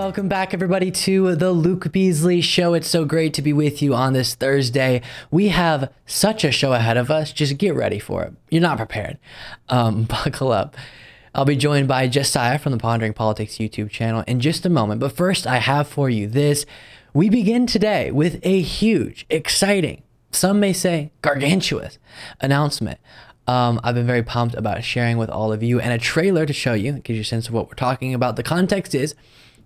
Welcome back, everybody, to the Luke Beasley Show. It's so great to be with you on this Thursday. We have such a show ahead of us. Just get ready for it. You're not prepared. Um, buckle up. I'll be joined by Josiah from the Pondering Politics YouTube channel in just a moment. But first, I have for you this. We begin today with a huge, exciting, some may say gargantuous announcement. Um, I've been very pumped about sharing with all of you and a trailer to show you, It gives you a sense of what we're talking about. The context is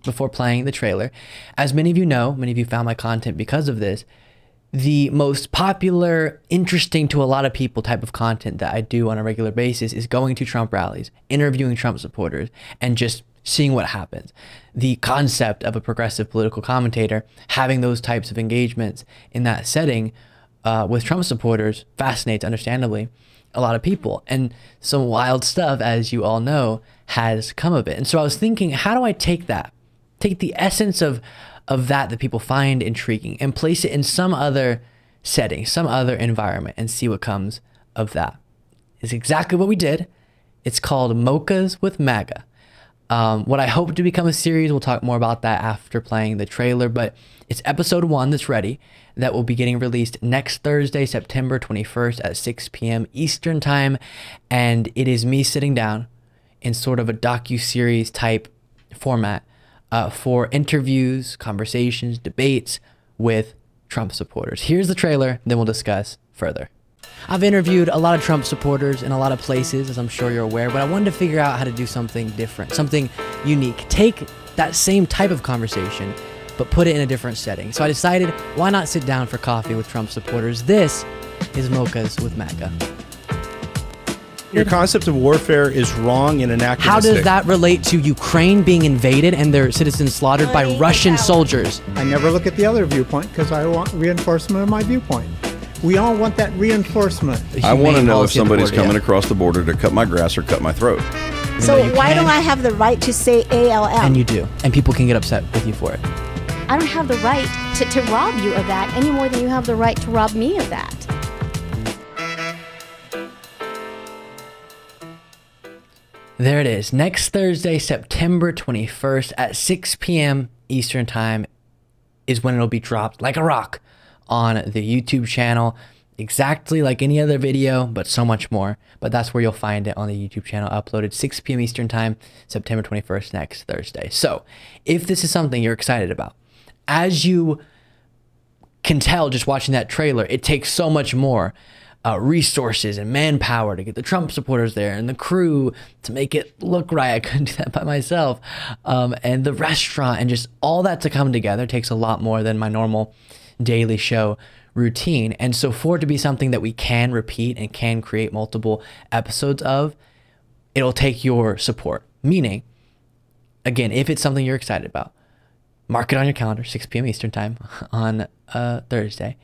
before playing the trailer. As many of you know, many of you found my content because of this. The most popular, interesting to a lot of people type of content that I do on a regular basis is going to Trump rallies, interviewing Trump supporters, and just seeing what happens. The concept of a progressive political commentator having those types of engagements in that setting uh, with Trump supporters fascinates, understandably, a lot of people. And some wild stuff, as you all know, has come of it. And so I was thinking, how do I take that take the essence of of that that people find intriguing and place it in some other setting, some other environment, and see what comes of that. Is exactly what we did. It's called Mochas with MAGA. Um, what I hope to become a series, we'll talk more about that after playing the trailer, but it's episode one that's ready that will be getting released next Thursday, September 21st at 6 p.m. Eastern Time. And it is me sitting down in sort of a docu series type format uh, for interviews, conversations, debates with Trump supporters. Here's the trailer, then we'll discuss further. I've interviewed a lot of Trump supporters in a lot of places, as I'm sure you're aware, but I wanted to figure out how to do something different, something unique. Take that same type of conversation, but put it in a different setting. So I decided, why not sit down for coffee with Trump supporters? This is Mochas with MAGA. Your concept of warfare is wrong and anachronistic. How does that relate to Ukraine being invaded and their citizens slaughtered by Russian soldiers? I never look at the other viewpoint because I want reinforcement of my viewpoint. We all want that reinforcement. I want to know if somebody's border, coming yeah. across the border to cut my grass or cut my throat. So why don't I have the right to say ALL? And you do, and people can get upset with you for it. I don't have the right to, to rob you of that any more than you have the right to rob me of that. There it is. Next Thursday, September 21st at 6 p.m. Eastern Time is when it'll be dropped like a rock on the YouTube channel. Exactly like any other video, but so much more. But that's where you'll find it on the YouTube channel, uploaded 6 p.m. Eastern Time, September 21st, next Thursday. So, if this is something you're excited about, as you can tell just watching that trailer, it takes so much more uh, resources and manpower to get the Trump supporters there and the crew to make it look right. I couldn't do that by myself. Um, and the restaurant and just all that to come together takes a lot more than my normal daily show routine. And so, for it to be something that we can repeat and can create multiple episodes of, it'll take your support. Meaning, again, if it's something you're excited about, mark it on your calendar, 6 p.m. Eastern Time on uh, Thursday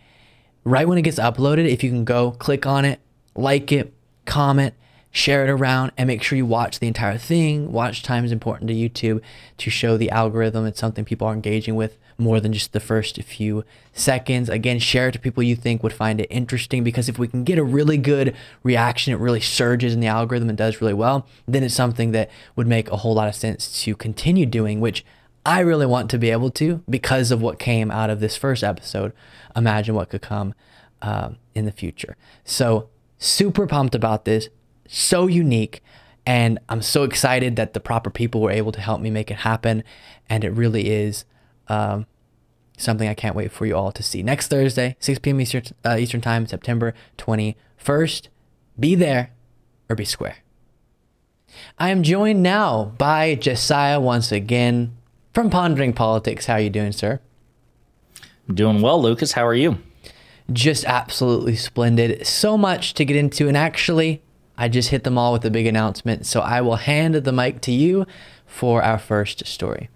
right when it gets uploaded, if you can go click on it, like it, comment, share it around, and make sure you watch the entire thing. Watch time is important to YouTube to show the algorithm it's something people are engaging with more than just the first few seconds. Again, share it to people you think would find it interesting because if we can get a really good reaction, it really surges in the algorithm and does really well, then it's something that would make a whole lot of sense to continue doing, which I really want to be able to because of what came out of this first episode. Imagine what could come um, in the future. So, super pumped about this. So unique. And I'm so excited that the proper people were able to help me make it happen. And it really is um, something I can't wait for you all to see. Next Thursday, 6 p.m. Eastern, uh, Eastern Time, September 21st. Be there or be square. I am joined now by Josiah once again from Pondering Politics. How are you doing, sir? doing well, Lucas. How are you? Just absolutely splendid. So much to get into, and actually, I just hit them all with a big announcement. So I will hand the mic to you for our first story.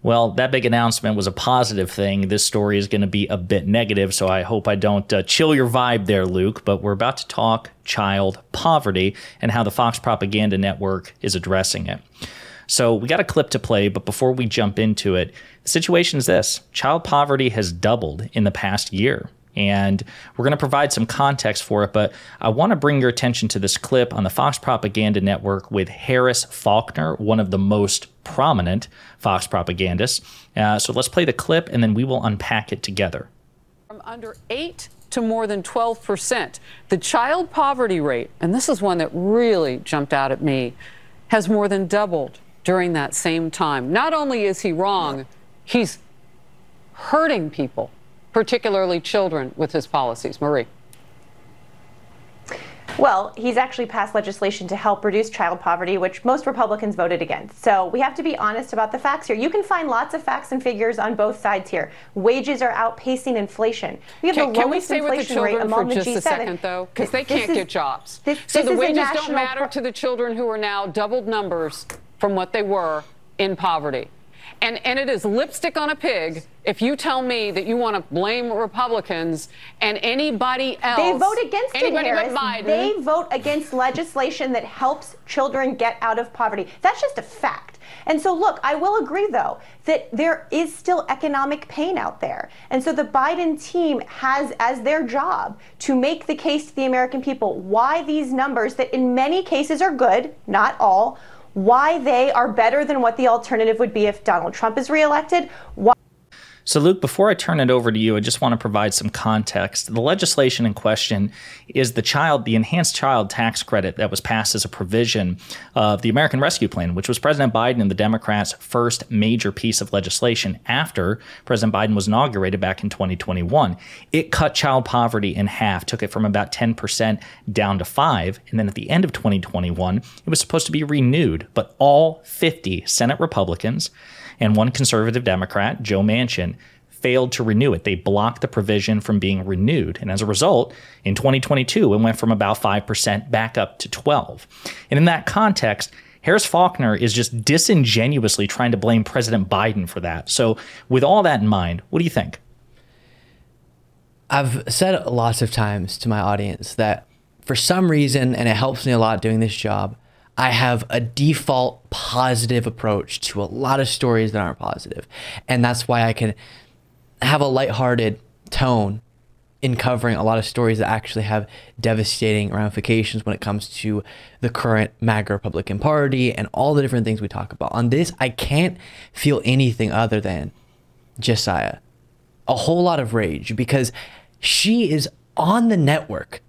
Well, that big announcement was a positive thing. This story is going to be a bit negative, so I hope I don't uh, chill your vibe there, Luke. But we're about to talk child poverty and how the Fox Propaganda Network is addressing it. So we got a clip to play, but before we jump into it, the situation is this child poverty has doubled in the past year. And we're going to provide some context for it, but I want to bring your attention to this clip on the Fox Propaganda Network with Harris Faulkner, one of the most prominent Fox propagandists. Uh, so let's play the clip and then we will unpack it together. From under 8 to more than 12%. The child poverty rate, and this is one that really jumped out at me, has more than doubled during that same time. Not only is he wrong, he's hurting people particularly children, with his policies. Marie. Well, he's actually passed legislation to help reduce child poverty, which most Republicans voted against. So we have to be honest about the facts here. You can find lots of facts and figures on both sides here. Wages are outpacing inflation. We have can, the lowest can we stay inflation with the children for just G7. a second, though? Because they can't is, get jobs. This, so this the wages don't matter to the children who are now doubled numbers from what they were in poverty. And, and it is lipstick on a pig if you tell me that you want to blame Republicans and anybody else. They vote against it, Harris. They vote against legislation that helps children get out of poverty. That's just a fact. And so, look, I will agree, though, that there is still economic pain out there. And so the Biden team has as their job to make the case to the American people why these numbers, that in many cases are good, not all, why they are better than what the alternative would be if Donald Trump is reelected. Why- so, Luke, before I turn it over to you, I just want to provide some context. The legislation in question is the child, the enhanced child tax credit that was passed as a provision of the American Rescue Plan, which was President Biden and the Democrats' first major piece of legislation after President Biden was inaugurated back in 2021. It cut child poverty in half, took it from about 10% down to 5, and then at the end of 2021, it was supposed to be renewed, but all 50 Senate Republicans and one conservative Democrat, Joe Manchin, failed to renew it. They blocked the provision from being renewed. And as a result, in 2022, it went from about 5% back up to 12. And in that context, Harris Faulkner is just disingenuously trying to blame President Biden for that. So, with all that in mind, what do you think? I've said lots of times to my audience that for some reason, and it helps me a lot doing this job, I have a default positive approach to a lot of stories that aren't positive. And that's why I can have a lighthearted tone in covering a lot of stories that actually have devastating ramifications when it comes to the current MAGA Republican Party and all the different things we talk about. On this, I can't feel anything other than Josiah. A whole lot of rage because she is on the network.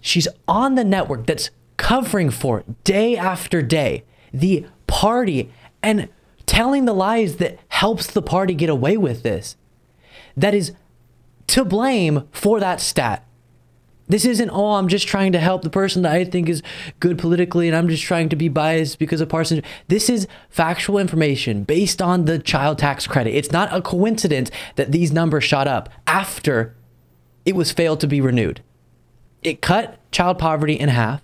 She's on the network that's covering for day after day the party and telling the lies that helps the party get away with this. That is to blame for that stat. This isn't, oh, I'm just trying to help the person that I think is good politically and I'm just trying to be biased because of partisan. This is factual information based on the child tax credit. It's not a coincidence that these numbers shot up after it was failed to be renewed. It cut child poverty in half.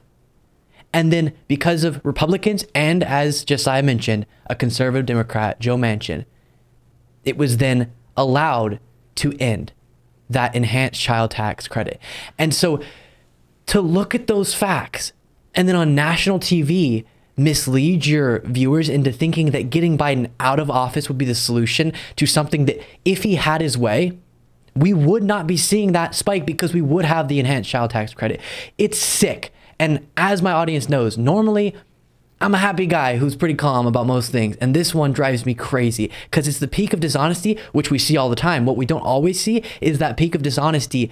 And then because of Republicans and as Josiah mentioned, a conservative Democrat, Joe Manchin, it was then allowed to end that enhanced child tax credit. And so to look at those facts and then on national TV mislead your viewers into thinking that getting Biden out of office would be the solution to something that if he had his way, we would not be seeing that spike because we would have the enhanced child tax credit. It's sick. And as my audience knows, normally I'm a happy guy who's pretty calm about most things. And this one drives me crazy because it's the peak of dishonesty, which we see all the time. What we don't always see is that peak of dishonesty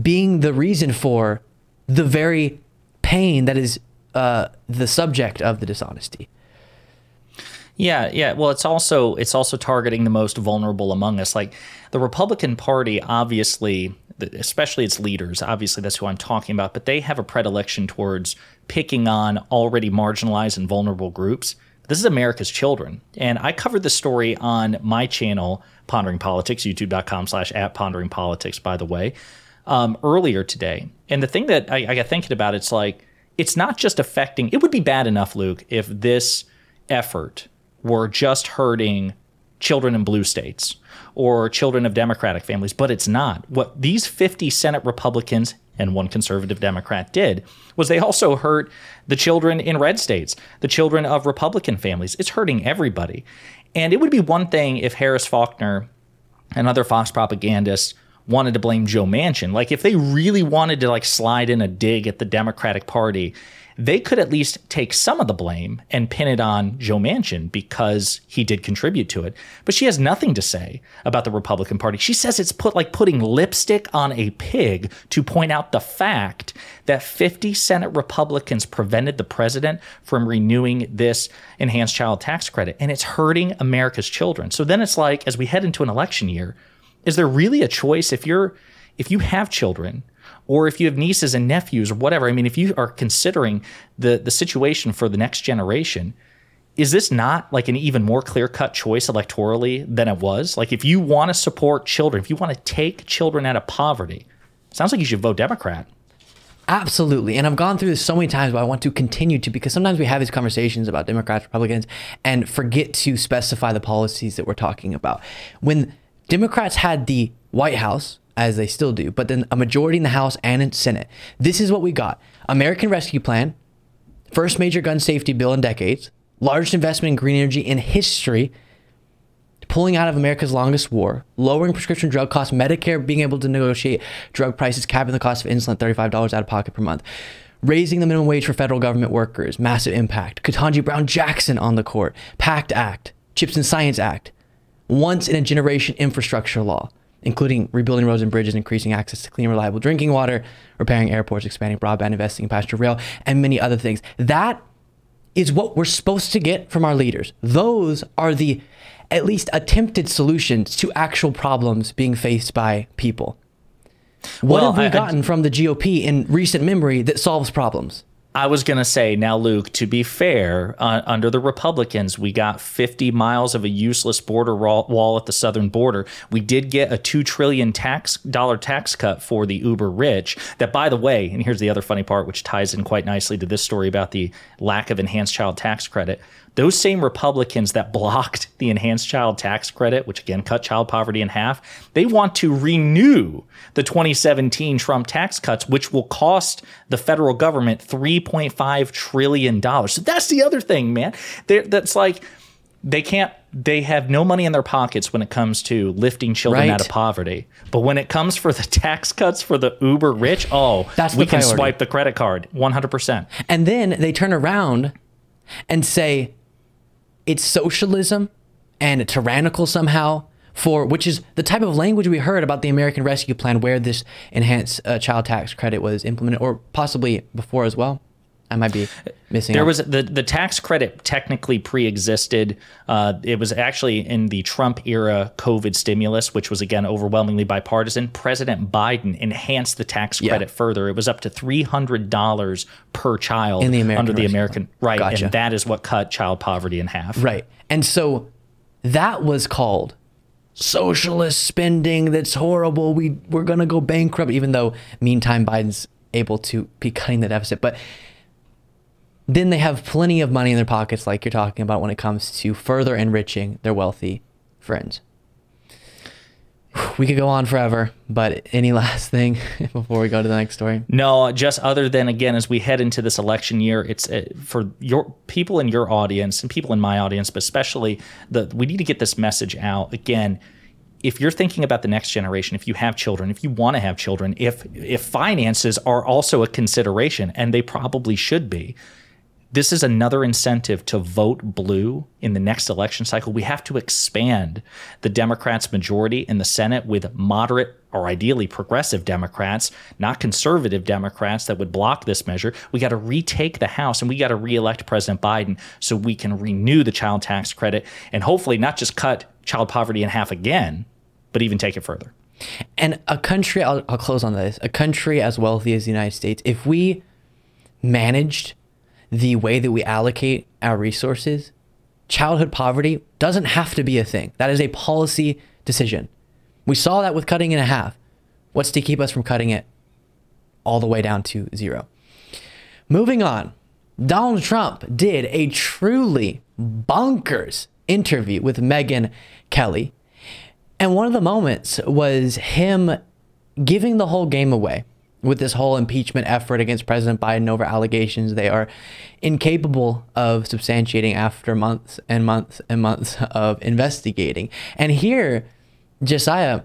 being the reason for the very pain that is uh, the subject of the dishonesty. Yeah, yeah. Well, it's also it's also targeting the most vulnerable among us. Like the Republican Party, obviously especially its leaders, obviously that's who I'm talking about, but they have a predilection towards picking on already marginalized and vulnerable groups. This is America's children. And I covered the story on my channel, Pondering Politics, youtube.com slash at Pondering Politics, by the way, um, earlier today. And the thing that I, I got thinking about, it's like, it's not just affecting, it would be bad enough, Luke, if this effort were just hurting children in blue states or children of Democratic families, but it's not. What these 50 Senate Republicans and one conservative Democrat did was they also hurt the children in red states, the children of Republican families. It's hurting everybody. And it would be one thing if Harris Faulkner and other Fox propagandists wanted to blame Joe Manchin. Like if they really wanted to like slide in a dig at the Democratic Party, they could at least take some of the blame and pin it on Joe Manchin because he did contribute to it. But she has nothing to say about the Republican Party. She says it's put like putting lipstick on a pig to point out the fact that 50 Senate Republicans prevented the president from renewing this enhanced child tax credit and it's hurting America's children. So then it's like as we head into an election year, is there really a choice if you're if you have children or if you have nieces and nephews or whatever. I mean, if you are considering the the situation for the next generation, is this not like an even more clear cut choice electorally than it was? Like, if you want to support children, if you want to take children out of poverty, sounds like you should vote Democrat. Absolutely. And I've gone through this so many times, but I want to continue to because sometimes we have these conversations about Democrats, Republicans, and forget to specify the policies that we're talking about. When Democrats had the White House, as they still do, but then a majority in the House and in Senate. This is what we got American Rescue Plan, first major gun safety bill in decades, largest investment in green energy in history, pulling out of America's longest war, lowering prescription drug costs, Medicare being able to negotiate drug prices, capping the cost of insulin $35 out of pocket per month. Raising the minimum wage for federal government workers, massive impact. Ketanji Brown Jackson on the court, PACT Act, Chips and Science Act, once in a generation infrastructure law, including rebuilding roads and bridges, increasing access to clean, reliable drinking water, repairing airports, expanding broadband, investing in passenger rail, and many other things. That is what we're supposed to get from our leaders. Those are the at least attempted solutions to actual problems being faced by people. What well, have we I, gotten I, from the GOP in recent memory that solves problems? I was going to say, now, Luke, to be fair, uh, under the Republicans, we got 50 miles of a useless border wall at the southern border. We did get a $2 trillion tax, dollar tax cut for the uber rich. That, by the way, and here's the other funny part, which ties in quite nicely to this story about the lack of enhanced child tax credit those same Republicans that blocked the enhanced child tax credit, which again cut child poverty in half, they want to renew the 2017 Trump tax cuts, which will cost the federal government $3.5 trillion. So that's the other thing, man. They're, that's like, they can't they have no money in their pockets when it comes to lifting children right. out of poverty. But when it comes for the tax cuts for the uber rich, oh, That's we can swipe the credit card 100%. And then they turn around and say, it's socialism and tyrannical somehow for which is the type of language we heard about the American Rescue Plan where this enhanced uh, child tax credit was implemented or possibly before as well. I might be missing. There out. was the the tax credit technically pre-existed. Uh, it was actually in the Trump era COVID stimulus, which was again overwhelmingly bipartisan. President Biden enhanced the tax credit yeah. further. It was up to three hundred dollars per child in the American under the American right, gotcha. and that is what cut child poverty in half. Right, and so that was called socialist spending. That's horrible. We we're gonna go bankrupt, even though meantime Biden's able to be cutting the deficit, but then they have plenty of money in their pockets, like you're talking about, when it comes to further enriching their wealthy friends. We could go on forever, but any last thing before we go to the next story? No, just other than again, as we head into this election year, it's uh, for your people in your audience and people in my audience, but especially the we need to get this message out again if you're thinking about the next generation, if you have children, if you want to have children, if if finances are also a consideration, and they probably should be, this is another incentive to vote blue in the next election cycle. We have to expand the Democrats' majority in the Senate with moderate or ideally progressive Democrats, not conservative Democrats that would block this measure. We got to retake the House and we got to reelect President Biden so we can renew the child tax credit and hopefully not just cut child poverty in half again, but even take it further. And a country, I'll, I'll close on this, a country as wealthy as the United States, if we managed the way that we allocate our resources, childhood poverty doesn't have to be a thing. That is a policy decision. We saw that with cutting in half. What's to keep us from cutting it all the way down to zero? Moving on, Donald Trump did a truly bonkers interview with Megyn Kelly. And one of the moments was him giving the whole game away with this whole impeachment effort against President Biden over allegations they are incapable of substantiating after months and months and months of investigating. And here, Josiah,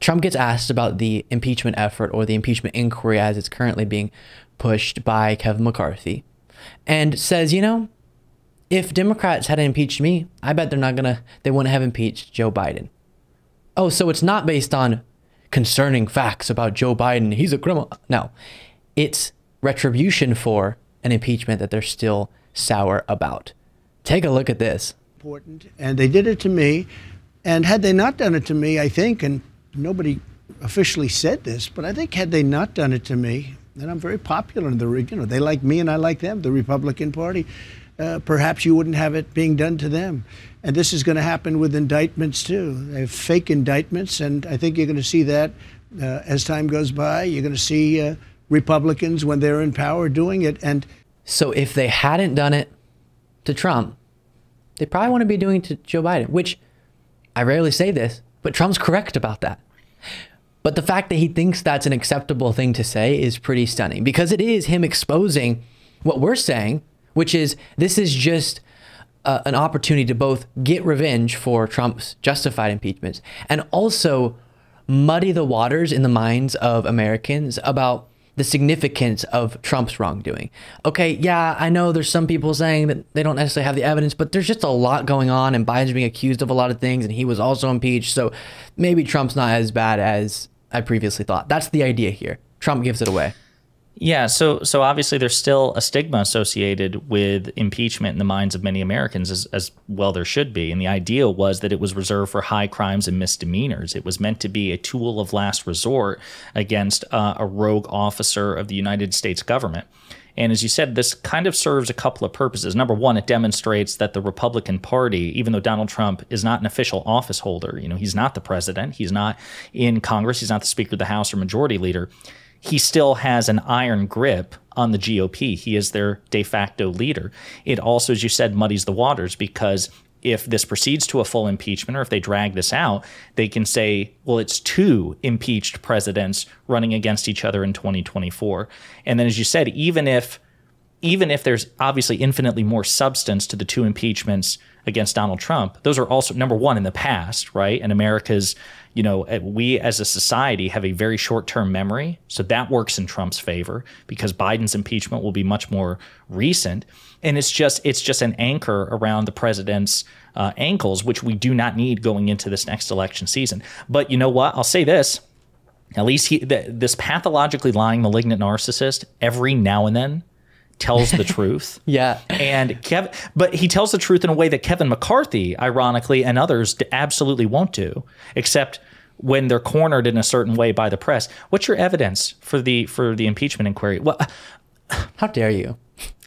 Trump gets asked about the impeachment effort or the impeachment inquiry as it's currently being pushed by Kevin McCarthy and says, you know, if Democrats had impeached me, I bet they're not to, they wouldn't have impeached Joe Biden. Oh, so it's not based on concerning facts about Joe Biden. He's a criminal. No, it's retribution for an impeachment that they're still sour about. Take a look at this. Important, and they did it to me. And had they not done it to me, I think, and nobody officially said this, but I think had they not done it to me, and I'm very popular in the, you know, they like me and I like them, the Republican Party, uh, perhaps you wouldn't have it being done to them. And this is going to happen with indictments too. They have fake indictments, and I think you're going to see that uh, as time goes by. You're going to see uh, Republicans when they're in power doing it. And so, if they hadn't done it to Trump, they probably want to be doing it to Joe Biden. Which I rarely say this, but Trump's correct about that. But the fact that he thinks that's an acceptable thing to say is pretty stunning because it is him exposing what we're saying, which is this is just uh, an opportunity to both get revenge for Trump's justified impeachments and also muddy the waters in the minds of Americans about the significance of Trump's wrongdoing. Okay, yeah, I know there's some people saying that they don't necessarily have the evidence, but there's just a lot going on, and Biden's being accused of a lot of things, and he was also impeached. So maybe Trump's not as bad as I previously thought. That's the idea here. Trump gives it away. Yeah, so so obviously there's still a stigma associated with impeachment in the minds of many Americans, as, as well there should be. And the idea was that it was reserved for high crimes and misdemeanors. It was meant to be a tool of last resort against uh, a rogue officer of the United States government. And as you said, this kind of serves a couple of purposes. Number one, it demonstrates that the Republican Party, even though Donald Trump is not an official office holder, you know, he's not the president, he's not in Congress, he's not the Speaker of the House or Majority Leader he still has an iron grip on the GOP. He is their de facto leader. It also, as you said, muddies the waters because if this proceeds to a full impeachment or if they drag this out, they can say, well, it's two impeached presidents running against each other in 2024. And then, as you said, even if even if there's obviously infinitely more substance to the two impeachments against Donald Trump, those are also number one in the past, right? And America's you know, eh, we as a society have a very short term memory. So that works in Trump's favor because Biden's impeachment will be much more recent. And it's just it's just an anchor around the president's uh, ankles, which we do not need going into this next election season. But you know what? I'll say this. At least he, this pathologically lying, malignant narcissist, every now and then tells the truth. yeah. And Kevin, but he tells the truth in a way that Kevin McCarthy, ironically, and others absolutely won't do, except when they're cornered in a certain way by the press. What's your evidence for the for the impeachment inquiry? Well, how dare you?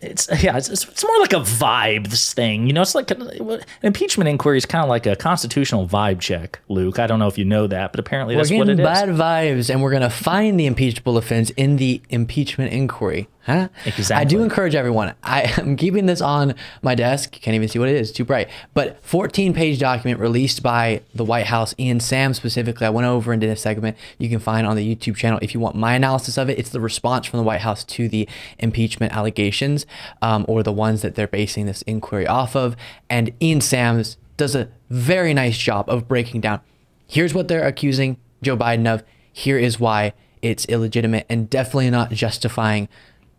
It's yeah, it's, it's more like a vibes thing. You know, it's like an, an impeachment inquiry is kind of like a constitutional vibe check. Luke, I don't know if you know that, but apparently we're that's what it is. Bad vibes, and we're gonna find the impeachable offense in the impeachment inquiry. Huh? Exactly. I do encourage everyone. I am keeping this on my desk. Can't even see what it is. Too bright. But 14 page document released by the White House, Ian Sams specifically. I went over and did a segment you can find on the YouTube channel if you want my analysis of it. It's the response from the White House to the impeachment allegations um, or the ones that they're basing this inquiry off of. And Ian Sams does a very nice job of breaking down here's what they're accusing Joe Biden of, here is why it's illegitimate, and definitely not justifying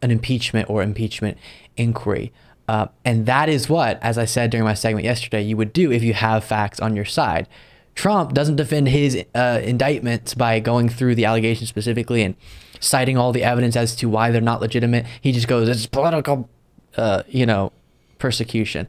an impeachment or impeachment inquiry. Uh, and that is what, as I said during my segment yesterday, you would do if you have facts on your side. Trump doesn't defend his uh, indictments by going through the allegations specifically and citing all the evidence as to why they're not legitimate. He just goes, it's political uh, you know, persecution.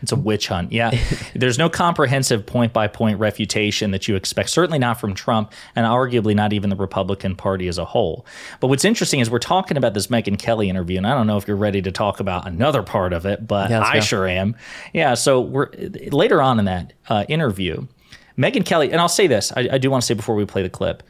It's a witch hunt. Yeah. There's no comprehensive point by point refutation that you expect, certainly not from Trump, and arguably not even the Republican Party as a whole. But what's interesting is we're talking about this Megyn Kelly interview, and I don't know if you're ready to talk about another part of it, but yeah, I go. sure am. Yeah. So we're later on in that uh, interview, Megyn Kelly, and I'll say this I, I do want to say before we play the clip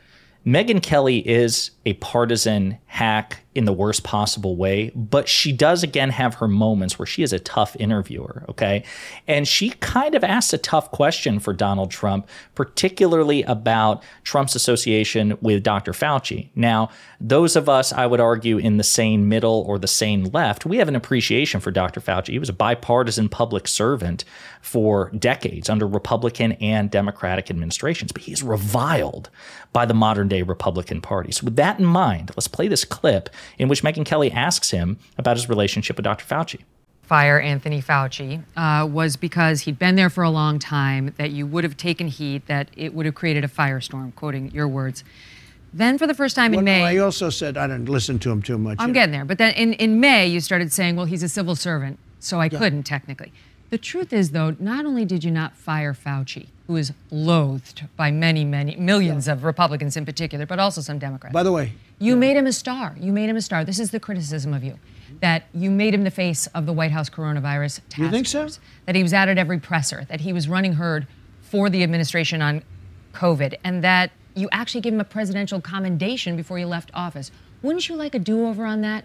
Megyn Kelly is a partisan hack in the worst possible way, but she does again have her moments where she is a tough interviewer, okay? And she kind of asks a tough question for Donald Trump, particularly about Trump's association with Dr. Fauci. Now, those of us, I would argue, in the sane middle or the sane left, we have an appreciation for Dr. Fauci. He was a bipartisan public servant for decades under Republican and Democratic administrations, but he's reviled by the modern day Republican Party. So, with that in mind, let's play this clip in which Megyn Kelly asks him about his relationship with Dr. Fauci. Fire Anthony Fauci uh, was because he'd been there for a long time, that you would have taken heat, that it would have created a firestorm, quoting your words. Then, for the first time in May. No, I also said I didn't listen to him too much. I'm getting there. But then in, in May, you started saying, well, he's a civil servant, so I yeah. couldn't technically. The truth is, though, not only did you not fire Fauci, who is loathed by many, many, millions yeah. of Republicans in particular, but also some Democrats. By the way, you yeah. made him a star. You made him a star. This is the criticism of you. That you made him the face of the White House coronavirus task You think so? That he was out at every presser, that he was running herd for the administration on COVID, and that you actually gave him a presidential commendation before you left office. Wouldn't you like a do-over on that?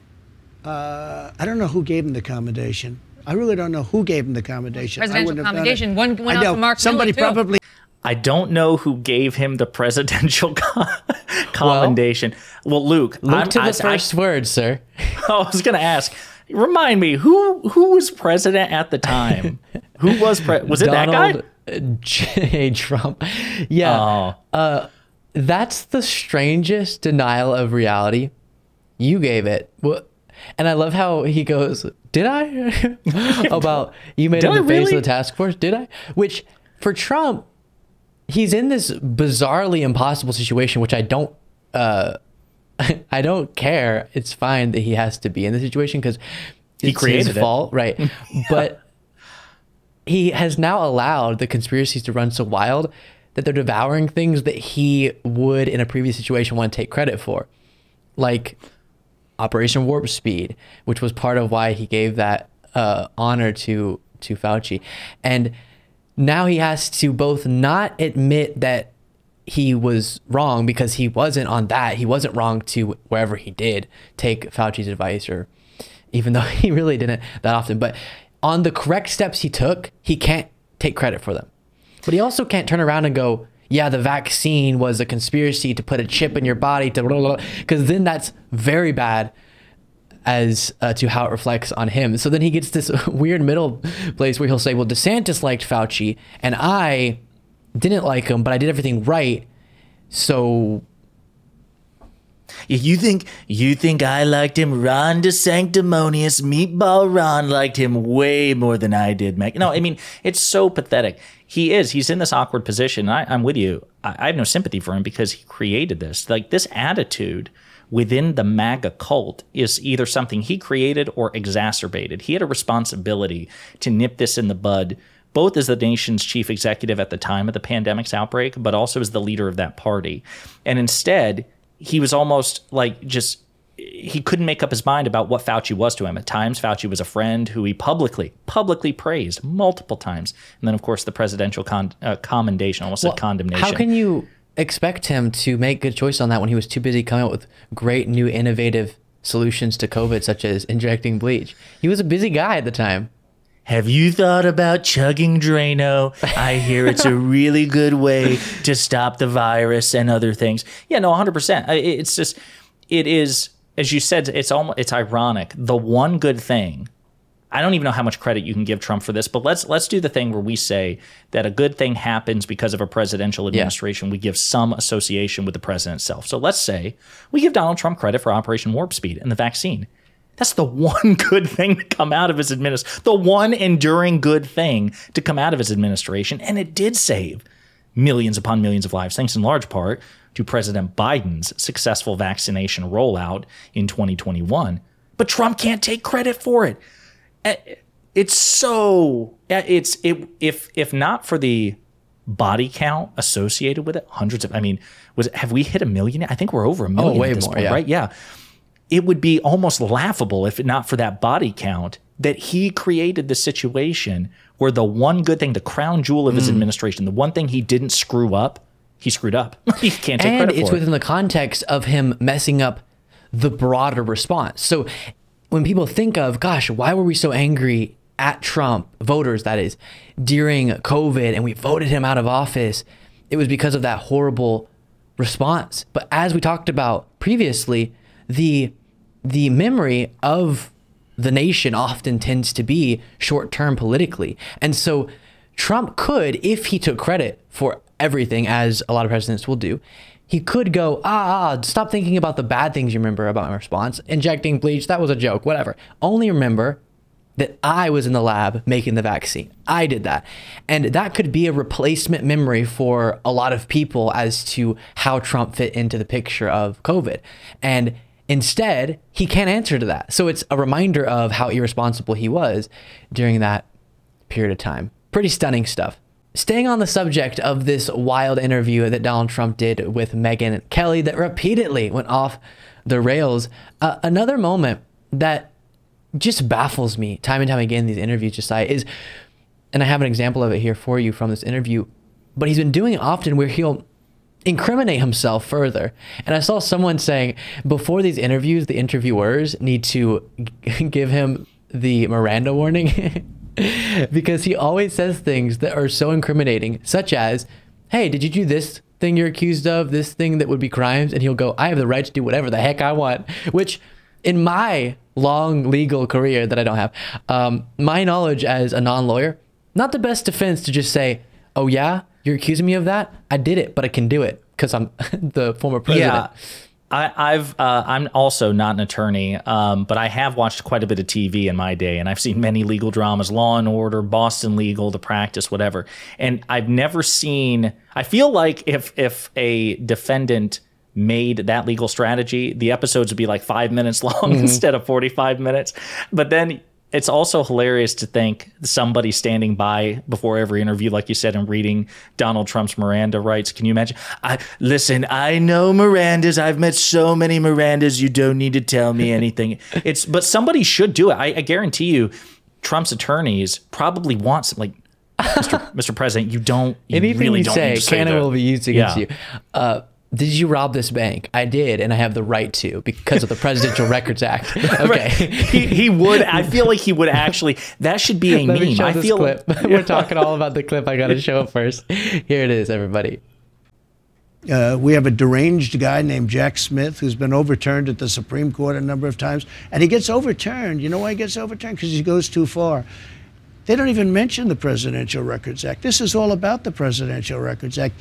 Uh, I don't know who gave him the commendation. I really don't know who gave him the commendation. Presidential commendation. One went out to Mark Somebody Milley, probably. I don't know who gave him the presidential commendation. Well, well Luke, Luke I'm, to the I, first I, word, sir. I was going to ask. Remind me who who was president at the time? who was pre- was it Donald that guy? J. Trump. Yeah. Oh. Uh, that's the strangest denial of reality. You gave it. Well, and I love how he goes, "Did I?" About you made him the really? face of the task force. Did I? Which for Trump, he's in this bizarrely impossible situation, which I don't. Uh, I don't care. It's fine that he has to be in the situation because he created his fault, right? but he has now allowed the conspiracies to run so wild that they're devouring things that he would in a previous situation want to take credit for, like Operation Warp Speed, which was part of why he gave that uh, honor to to Fauci, and now he has to both not admit that he was wrong because he wasn't on that. He wasn't wrong to wherever he did take Fauci's advice, or even though he really didn't that often. But on the correct steps he took, he can't take credit for them. But he also can't turn around and go, yeah, the vaccine was a conspiracy to put a chip in your body to because then that's very bad as uh, to how it reflects on him. So then he gets this weird middle place where he'll say, "Well, DeSantis liked Fauci, and I didn't like him, but I did everything right." So you think you think I liked him? Ron DeSanctimonious, Meatball Ron liked him way more than I did, Meg. No, I mean it's so pathetic he is. He's in this awkward position. I, am with you. I, I have no sympathy for him because he created this. Like this attitude within the MAGA cult is either something he created or exacerbated. He had a responsibility to nip this in the bud, both as the nation's chief executive at the time of the pandemic's outbreak, but also as the leader of that party. And instead, he was almost like just he couldn't make up his mind about what Fauci was to him. At times, Fauci was a friend who he publicly, publicly praised multiple times, and then, of course, the presidential con- uh, commendation, almost well, a condemnation. How can you expect him to make good choice on that when he was too busy coming up with great new innovative solutions to COVID, such as injecting bleach? He was a busy guy at the time. Have you thought about chugging Drano? I hear it's a really good way to stop the virus and other things. Yeah, no, 100%. It's just, it is as you said, it's almost it's ironic. The one good thing, I don't even know how much credit you can give Trump for this, but let's let's do the thing where we say that a good thing happens because of a presidential administration. Yeah. We give some association with the president itself. So let's say we give Donald Trump credit for Operation Warp Speed and the vaccine. That's the one good thing to come out of his administration, the one enduring good thing to come out of his administration, and it did save millions upon millions of lives, thanks in large part to President Biden's successful vaccination rollout in 2021. But Trump can't take credit for it. Eh, it's so eh, it's it if if not for the body count associated with it, hundreds of I mean, was have we hit a million? I think we're over a oh, million oh, way at this more, point, yeah. right? Yeah. It would be almost laughable if not for that body count that he created the situation where the one good thing, the crown jewel of his mm. administration, the one thing he didn't screw up he screwed up. he can't take credit. and credit it's for within it. the context of him messing up the broader response. So when people think of, gosh, why were we so angry at Trump, voters that is, during COVID and we voted him out of office, it was because of that horrible response. But as we talked about previously, the the memory of the nation often tends to be short term politically. And so Trump could, if he took credit for everything, as a lot of presidents will do, he could go, ah, ah, stop thinking about the bad things you remember about my response. Injecting bleach, that was a joke, whatever. Only remember that I was in the lab making the vaccine. I did that. And that could be a replacement memory for a lot of people as to how Trump fit into the picture of COVID. And instead, he can't answer to that. So it's a reminder of how irresponsible he was during that period of time. Pretty stunning stuff. Staying on the subject of this wild interview that Donald Trump did with Megyn Kelly that repeatedly went off the rails, uh, another moment that just baffles me time and time again in these interviews Josiah is and I have an example of it here for you from this interview but he's been doing it often where he'll incriminate himself further. And I saw someone saying before these interviews the interviewers need to give him the Miranda warning because he always says things that are so incriminating such as hey did you do this thing you're accused of this thing that would be crimes and he'll go I have the right to do whatever the heck I want which in my long legal career that I don't have, um, my knowledge as a non lawyer, not the best defense to just say, oh, yeah, you're accusing me of that. I did it, but I can do it because I'm the former president. Yeah. I, have uh, I'm also not an attorney, um, but I have watched quite a bit of TV in my day, and I've seen many legal dramas, Law and Order, Boston Legal, The Practice, whatever. And I've never seen. I feel like if if a defendant made that legal strategy, the episodes would be like five minutes long mm-hmm. instead of 45 minutes. But then it's also hilarious to think somebody standing by before every interview, like you said, and reading Donald Trump's Miranda rights. Can you imagine? I listen. I know Mirandas. I've met so many Mirandas. You don't need to tell me anything. it's but somebody should do it. I, I guarantee you, Trump's attorneys probably want some like. Mr. Mr. President, you don't. You Anything really you don't say, say canon will be used against yeah. you. Uh, did you rob this bank? I did, and I have the right to because of the Presidential Records Act. Okay, he, he would. I feel like he would actually. That should be a Let meme. Me show I this feel clip. like we're talking all about the clip. I got to show it first. Here it is, everybody. Uh, we have a deranged guy named Jack Smith who's been overturned at the Supreme Court a number of times, and he gets overturned. You know why he gets overturned? Because he goes too far. They don't even mention the Presidential Records Act. This is all about the Presidential Records Act.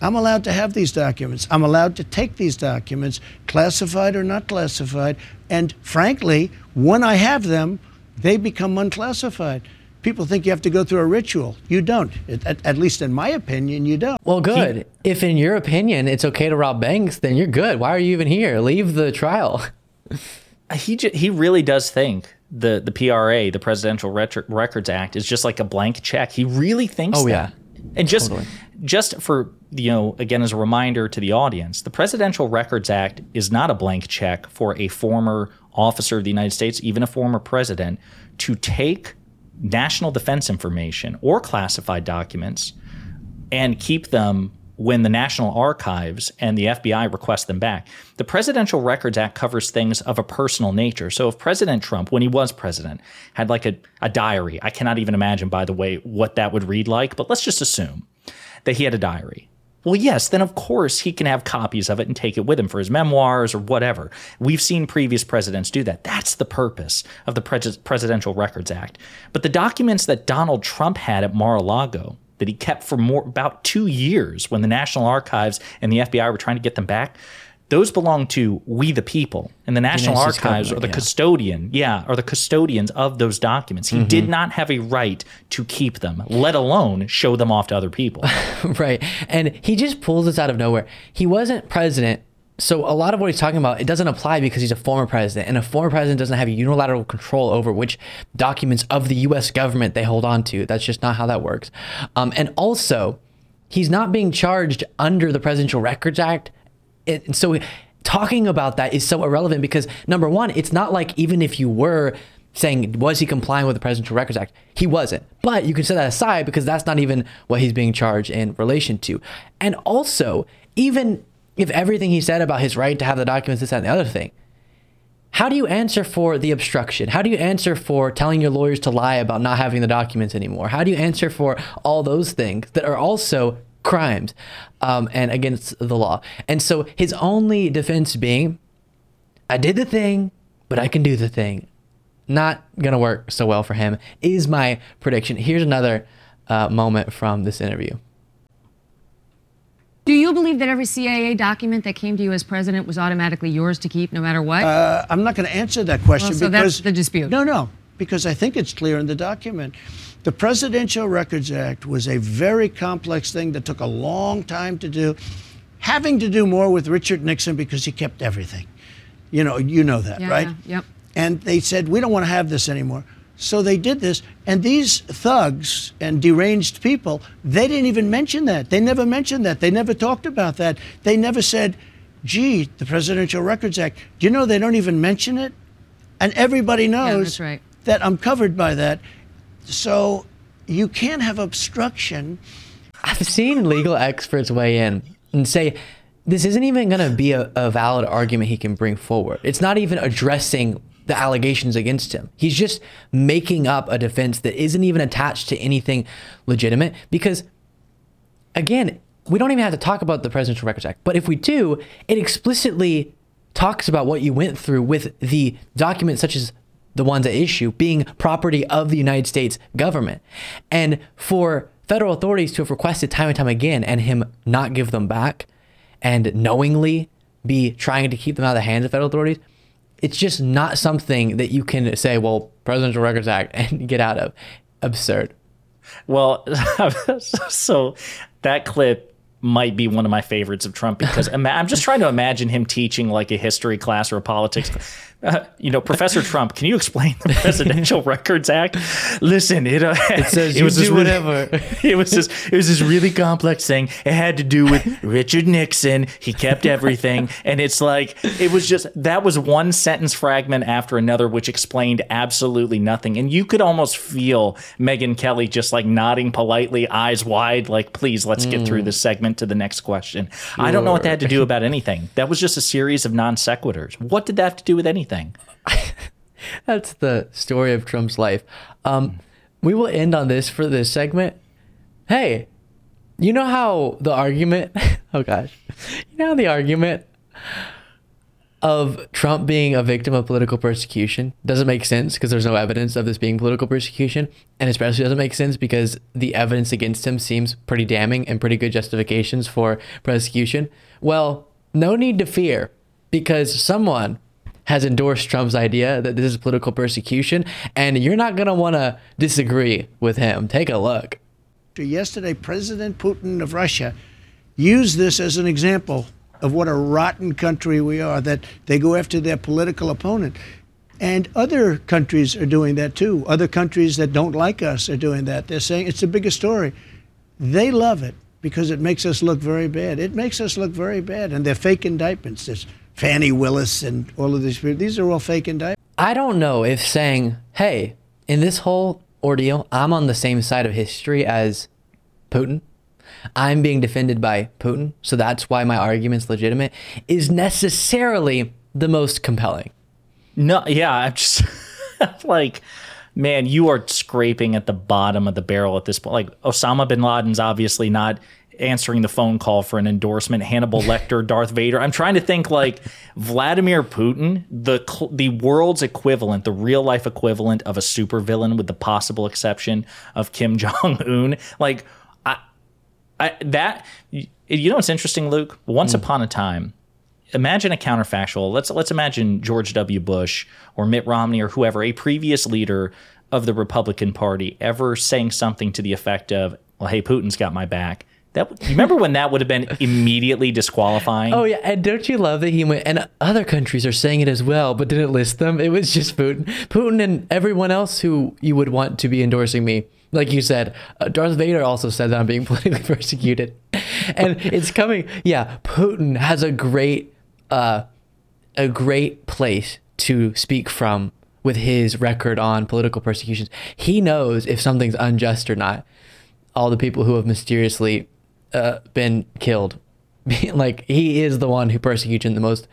I'm allowed to have these documents. I'm allowed to take these documents, classified or not classified. And frankly, when I have them, they become unclassified. People think you have to go through a ritual. You don't. At, at least in my opinion, you don't. Well, good. He, if in your opinion it's okay to rob banks, then you're good. Why are you even here? Leave the trial. he he really does think the the PRA, the Presidential Records Act, is just like a blank check. He really thinks. Oh that. yeah. And just totally. just for you know, again, as a reminder to the audience, the Presidential Records Act is not a blank check for a former officer of the United States, even a former president, to take national defense information or classified documents and keep them when the National Archives and the FBI request them back. The Presidential Records Act covers things of a personal nature. So if President Trump, when he was president, had like a, a diary, I cannot even imagine, by the way, what that would read like, but let's just assume that he had a diary. Well, yes, then of course he can have copies of it and take it with him for his memoirs or whatever. We've seen previous presidents do that. That's the purpose of the Pres- Presidential Records Act. But the documents that Donald Trump had at Mar a Lago, that he kept for more about two years when the National Archives and the FBI were trying to get them back, those belong to we the people. And the national the archives or the yeah. custodian yeah or the custodians of those documents. He mm-hmm. did not have a right to keep them let alone show them off to other people. Right. And he just pulls this out of nowhere. He wasn't president so a lot of what he's talking about it doesn't apply because he's a former president and a former president doesn't have unilateral control over which documents of the us government they hold on to that's just not how that works um, and also he's not being charged under the presidential records act it, so talking about that is so irrelevant because number one, it's not like even if you were saying was he complying with the Presidential Records Act, he wasn't. But you can set that aside because that's not even what he's being charged in relation to. And also, even if everything he said about his right to have the documents, this, that, and the other thing, how do you answer for the obstruction? How do you answer for telling your lawyers to lie about not having the documents anymore? How do you answer for all those things that are also crimes um, and against the law? And so his only defense being, I did the thing, but I can do the thing. Not going to work so well for him, is my prediction. Here's another uh, moment from this interview. Do you believe that every CIA document that came to you as president was automatically yours to keep no matter what? Uh, I'm not going to answer that question well, so because that's the dispute. No, no, because I think it's clear in the document. The Presidential Records Act was a very complex thing that took a long time to do, having to do more with Richard Nixon because he kept everything. You know, you know that, yeah, right? Yep. And they said, we don't want to have this anymore. So they did this. And these thugs and deranged people, they didn't even mention that. They never mentioned that. They never talked about that. They never said, gee, the Presidential Records Act. Do you know they don't even mention it? And everybody knows yeah, right. that I'm covered by that. So you can't have obstruction. I've seen legal experts weigh in and say, this isn't even going to be a, a valid argument he can bring forward. It's not even addressing the allegations against him. He's just making up a defense that isn't even attached to anything legitimate because, again, we don't even have to talk about the Presidential Records Act. But if we do, it explicitly talks about what you went through with the documents such as the ones at issue being property of the United States government. And for federal authorities to have requested time and time again and him not give them back and knowingly be trying to keep them out of the hands of federal authorities, it's just not something that you can say, well, Presidential Records Act and get out of. Absurd. Well, so that clip might be one of my favorites of Trump because I'm just trying to imagine him teaching like a history class or a politics uh, you know, Professor Trump, can you explain the Presidential Records Act? Listen, it, uh, it says it was do really, whatever. it was this it was this really complex thing. It had to do with Richard Nixon. He kept everything, and it's like it was just that was one sentence fragment after another, which explained absolutely nothing. And you could almost feel Megyn Kelly just like nodding politely, eyes wide, like, "Please, let's get through mm. this segment to the next question." Sure. I don't know what that had to do about anything. That was just a series of non sequiturs. What did that have to do with anything? Anything. That's the story of Trump's life. Um, we will end on this for this segment. Hey, you know how the argument, oh gosh, you know the argument of Trump being a victim of political persecution doesn't make sense because there's no evidence of this being political persecution. And especially doesn't make sense because the evidence against him seems pretty damning and pretty good justifications for persecution. Well, no need to fear because someone has endorsed Trump's idea that this is political persecution, and you're not going to want to disagree with him. Take a look. Yesterday, President Putin of Russia used this as an example of what a rotten country we are, that they go after their political opponent. And other countries are doing that too. Other countries that don't like us are doing that. They're saying it's the biggest story. They love it because it makes us look very bad. It makes us look very bad. And they're fake indictments. There's Fani Willis and all of these people. These are all fake indictments. I don't know if saying, hey, in this whole ordeal, I'm on the same side of history as Putin. I'm being defended by Putin, so that's why my argument's legitimate, is necessarily the most compelling. No, yeah, I'm just like, man, you are scraping at the bottom of the barrel at this point. Like, Osama bin Laden's obviously not answering the phone call for an endorsement, Hannibal Lecter, Darth Vader. I'm trying to think like Vladimir Putin, the the world's equivalent, the real life equivalent of a supervillain, with the possible exception of Kim Jong Un. Like, I, I that you know what's interesting, Luke? Once mm. upon a time, imagine a counterfactual. Let's let's imagine George W. Bush or Mitt Romney or whoever, a previous leader of the Republican Party, ever saying something to the effect of, "Well, hey, Putin's got my back." That you remember when that would have been immediately disqualifying? Oh yeah, and don't you love that he went? And other countries are saying it as well, but didn't list them. It was just Putin, Putin, and everyone else who you would want to be endorsing me. Like you said, uh, Darth Vader also said that I'm being politically persecuted, and it's coming. Yeah, Putin has a great, uh, a great place to speak from with his record on political persecutions. He knows if something's unjust or not. All the people who have mysteriously uh, been killed. like he is the one who persecutes in the most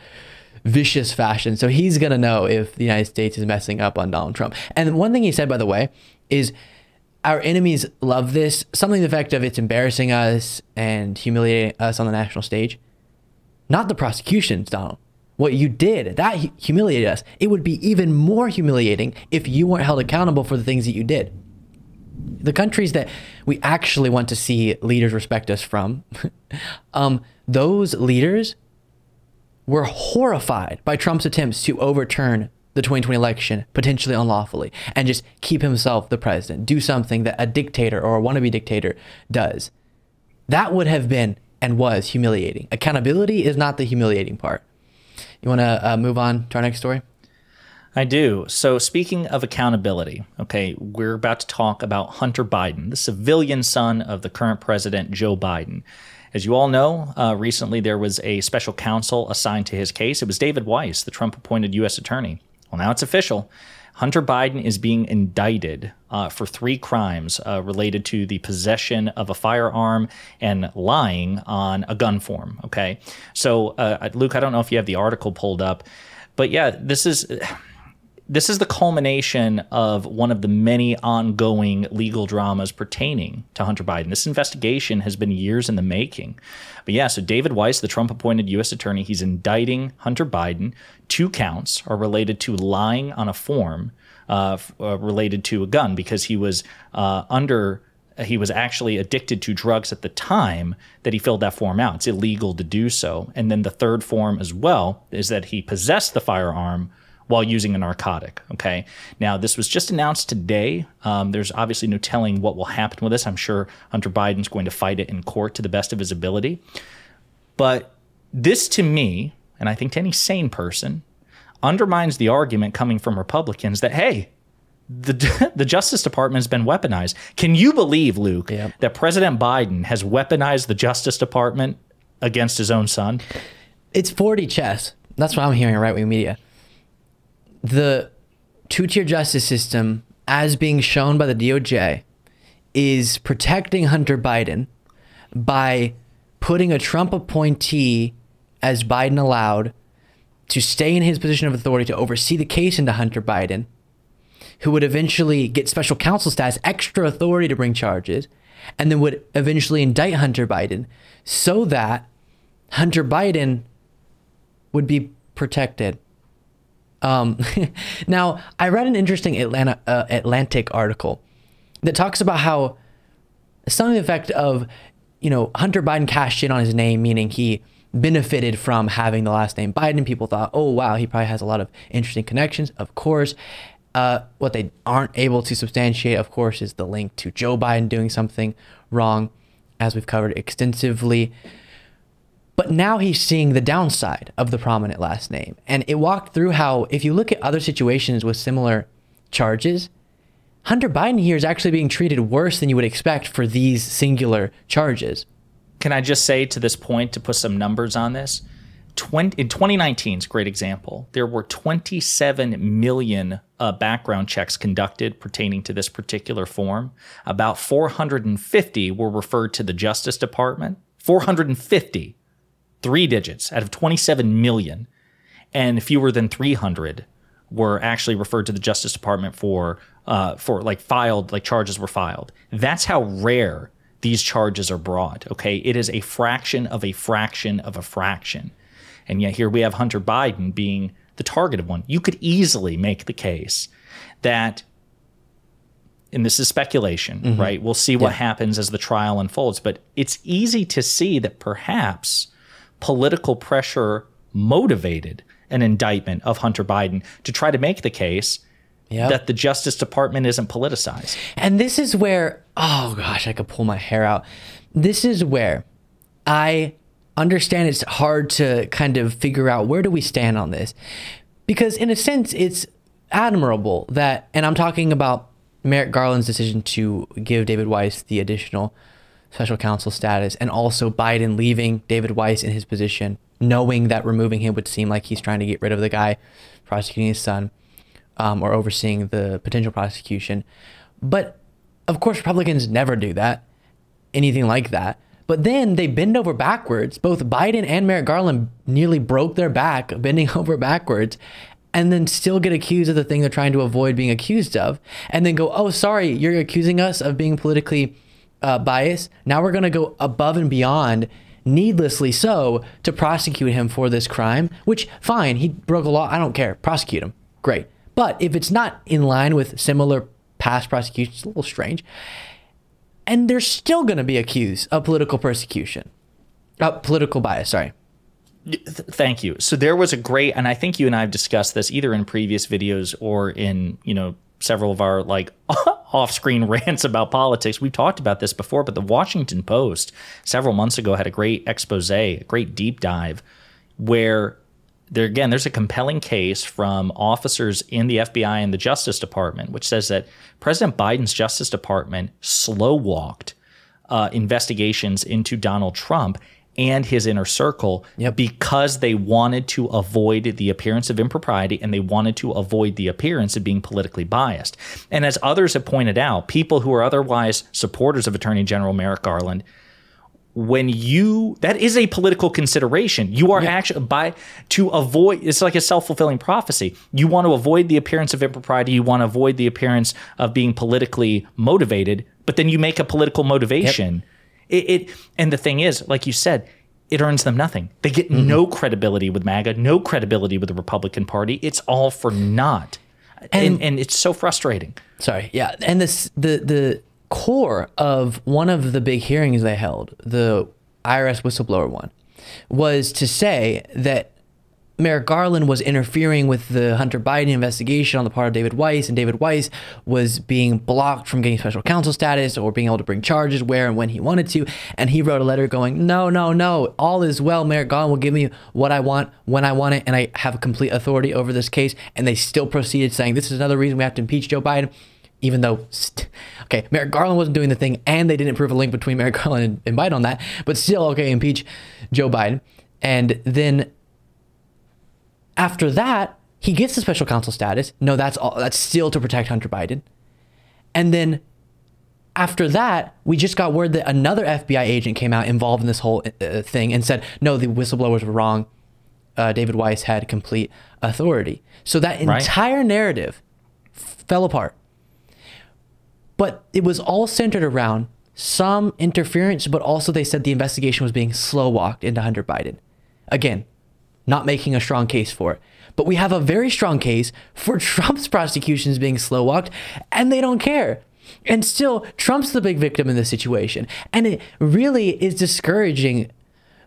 vicious fashion. So he's to know if the United States is messing up on Donald Trump. And one thing he said, by the way, is our enemies love this. Something the effect of it's embarrassing us and humiliating us on the national stage. Not the prosecutions, Donald. What you did, that humiliated us. It would be even more humiliating if you weren't held accountable for the things that you did. The countries that we actually want to see leaders respect us from, um, those leaders were horrified by Trump's attempts to overturn the 2020 election potentially unlawfully and just keep himself the president, do something that a dictator or a wannabe dictator does. That would have been and was humiliating. Accountability is not the humiliating part. You want to uh, move on to our next story? I do. So, speaking of accountability, okay, we're about to talk about Hunter Biden, the civilian son of the current president, Joe Biden. As you all know, uh, recently there was a special counsel assigned to his case. It was David Weiss, the Trump appointed U.S. attorney. Well, now it's official. Hunter Biden is being indicted uh, for three crimes uh, related to the possession of a firearm and lying on a gun form. Okay. So, uh, Luke, I don't know if you have the article pulled up, but yeah, this is this is the culmination of one of the many ongoing legal dramas pertaining to Hunter Biden. This investigation has been years in the making. But yeah, so David Weiss, the Trump appointed U.S. attorney, he's indicting Hunter Biden. Two counts are related to lying on a form uh, uh, related to a gun because he was uh, under he was actually addicted to drugs at the time that he filled that form out. It's illegal to do so. And then the third form as well is that he possessed the firearm while using a narcotic. Okay. Now, this was just announced today. Um, there's obviously no telling what will happen with this. I'm sure Hunter Biden's going to fight it in court to the best of his ability. But this, to me, and I think to any sane person, undermines the argument coming from Republicans that, hey, the, the Justice Department has been weaponized. Can you believe, Luke, yep. that President Biden has weaponized the Justice Department against his own son? It's 4D chess. That's what I'm hearing right wing media the two tier justice system, as being shown by the DOJ, is protecting Hunter Biden by putting a Trump appointee, as Biden allowed, to stay in his position of authority to oversee the case into Hunter Biden, who would eventually get special counsel status, extra authority to bring charges, and then would eventually indict Hunter Biden so that Hunter Biden would be protected. Um, now, I read an interesting Atlanta, uh, Atlantic article that talks about how some the effect of, you know, Hunter Biden cashed in on his name, meaning he benefited from having the last name Biden. People thought, oh, wow, he probably has a lot of interesting connections. Of course. Uh, what they aren't able to substantiate, of course, is the link to Joe Biden doing something wrong, as we've covered extensively. But now he's seeing the downside of the prominent last name. And it walked through how, if you look at other situations with similar charges, Hunter Biden here is actually being treated worse than you would expect for these singular charges. Can I just say to this point to put some numbers on this? 20, in 2019 is a great example. There were 27 million uh, background checks conducted pertaining to this particular form. About 450 were referred to the Justice Department. 450 three digits out of 27 million, and fewer than 300 were actually referred to the Justice Department for uh, for like filed like charges were filed. That's how rare these charges are brought. Okay, it is a fraction of a fraction of a fraction, and yet here we have Hunter Biden being the target of one. You could easily make the case that. And this is speculation, mm-hmm. right? We'll see what yeah. happens as the trial unfolds. But it's easy to see that perhaps political pressure motivated an indictment of Hunter Biden to try to make the case yep. that the Justice Department isn't politicized. And this is where, oh gosh, I could pull my hair out. This is where I understand it's hard to kind of figure out where do we stand on this. Because in a sense, it's admirable that, and I'm talking about Merrick Garland's decision to give David Weiss the additional special counsel status, and also Biden leaving David Weiss in his position, knowing that removing him would seem like he's trying to get rid of the guy prosecuting his son um, or overseeing the potential prosecution. But of course, Republicans never do that, anything like that. But then they bend over backwards. Both Biden and Merrick Garland nearly broke their back bending over backwards and then still get accused of the thing they're trying to avoid being accused of. And then go, oh, sorry, you're accusing us of being politically uh, biased. Now we're going to go above and beyond, needlessly so, to prosecute him for this crime, which, fine, he broke a law. I don't care. Prosecute him. Great. But if it's not in line with similar past prosecutions, it's a little strange and they're still going to be accused of political persecution, uh, political bias. Sorry. Thank you. So there was a great, and I think you and I have discussed this either in previous videos or in you know several of our like off-screen rants about politics. We've talked about this before, but the Washington Post several months ago had a great expose, a great deep dive, where there again, there's a compelling case from officers in the FBI and the Justice Department, which says that President Biden's Justice Department slow walked uh, investigations into Donald Trump and his inner circle yep. because they wanted to avoid the appearance of impropriety and they wanted to avoid the appearance of being politically biased. And as others have pointed out, people who are otherwise supporters of Attorney General Merrick Garland when you that is a political consideration you are yeah. actually by to avoid it's like a self-fulfilling prophecy you want to avoid the appearance of impropriety you want to avoid the appearance of being politically motivated but then you make a political motivation yep. It, it, and the thing is like you said it earns them nothing. They get mm-hmm. no credibility with maga no credibility with the republican party. It's all for naught. And, and, and it's so frustrating. Sorry yeah. And this the the core of one of the big hearings they held, the IRS whistleblower one, was to say that Merrick Garland was interfering with the Hunter Biden investigation on the part of David Weiss, and David Weiss was being blocked from getting special counsel status or being able to bring charges where and when he wanted to. And he wrote a letter going, No, no, no, all is well. Merrick Garland will give me what I want when I want it, and I have complete authority over this case. And they still proceeded saying, This is another reason we have to impeach Joe Biden even though, st- okay, Merrick Garland wasn't doing the thing and they didn't prove a link between Merrick Garland and, and Biden on that, but still, okay, impeach Joe Biden. And then after that, he gets the special counsel status. No, that's all, that's still to protect Hunter Biden. And then after that, we just got word that another FBI agent came out involved in this whole uh, thing and said, no, the whistleblowers were wrong. Uh, David Weiss had complete authority. So that entire right. narrative f- fell apart. But it was all centered around some interference, but also they said the investigation was being slow walked into Hunter Biden. Again, not making a strong case for it. But we have a very strong case for Trump's prosecutions being slow walked, and they don't care. And still, Trump's the big victim in this situation. And it really is discouraging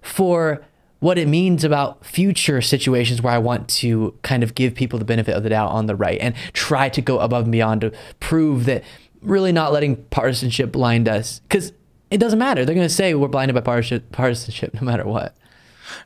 for what it means about future situations where I want to kind of give people the benefit of the doubt on the right and try to go above and beyond to prove that really not letting partisanship blind us because it doesn't matter. They're going to say we're blinded by partisanship no matter what.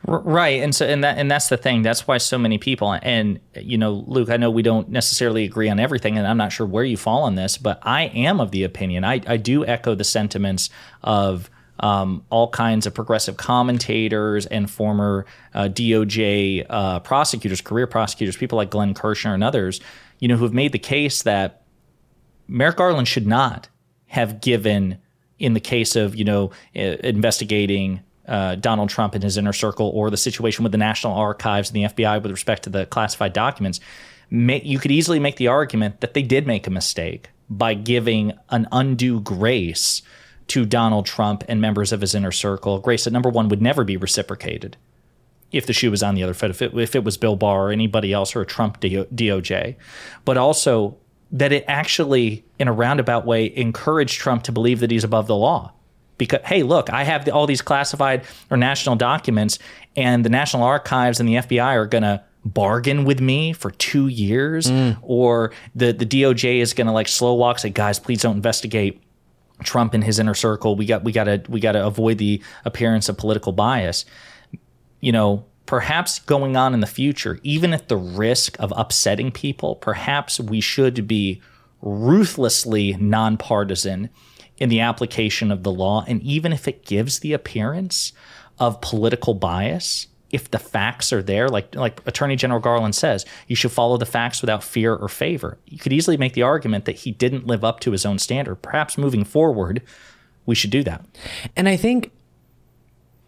Right, and so and that and that's the thing. That's why so many people and you know, Luke. I know we don't necessarily agree on everything, and I'm not sure where you fall on this, but I am of the opinion. I I do echo the sentiments of. Um, all kinds of progressive commentators and former uh, DOJ uh, prosecutors, career prosecutors, people like Glenn Kirshner and others, you know, who have made the case that Merrick Garland should not have given, in the case of you know investigating uh, Donald Trump and his inner circle, or the situation with the National Archives and the FBI with respect to the classified documents. May, you could easily make the argument that they did make a mistake by giving an undue grace to Donald Trump and members of his inner circle, grace that number one would never be reciprocated if the shoe was on the other foot, if it, if it was Bill Barr or anybody else or a Trump DOJ, but also that it actually, in a roundabout way, encouraged Trump to believe that he's above the law. Because, hey, look, I have the, all these classified or national documents, and the National Archives and the FBI are going to bargain with me for two years, mm. or the, the DOJ is going to like slow walk, say, guys, please don't investigate Trump and his inner circle. We got we got to we got to avoid the appearance of political bias. You know, perhaps going on in the future, even at the risk of upsetting people, perhaps we should be ruthlessly nonpartisan in the application of the law. And even if it gives the appearance of political bias, if the facts are there, like like Attorney General Garland says, you should follow the facts without fear or favor. You could easily make the argument that he didn't live up to his own standard. Perhaps moving forward, we should do that. And I think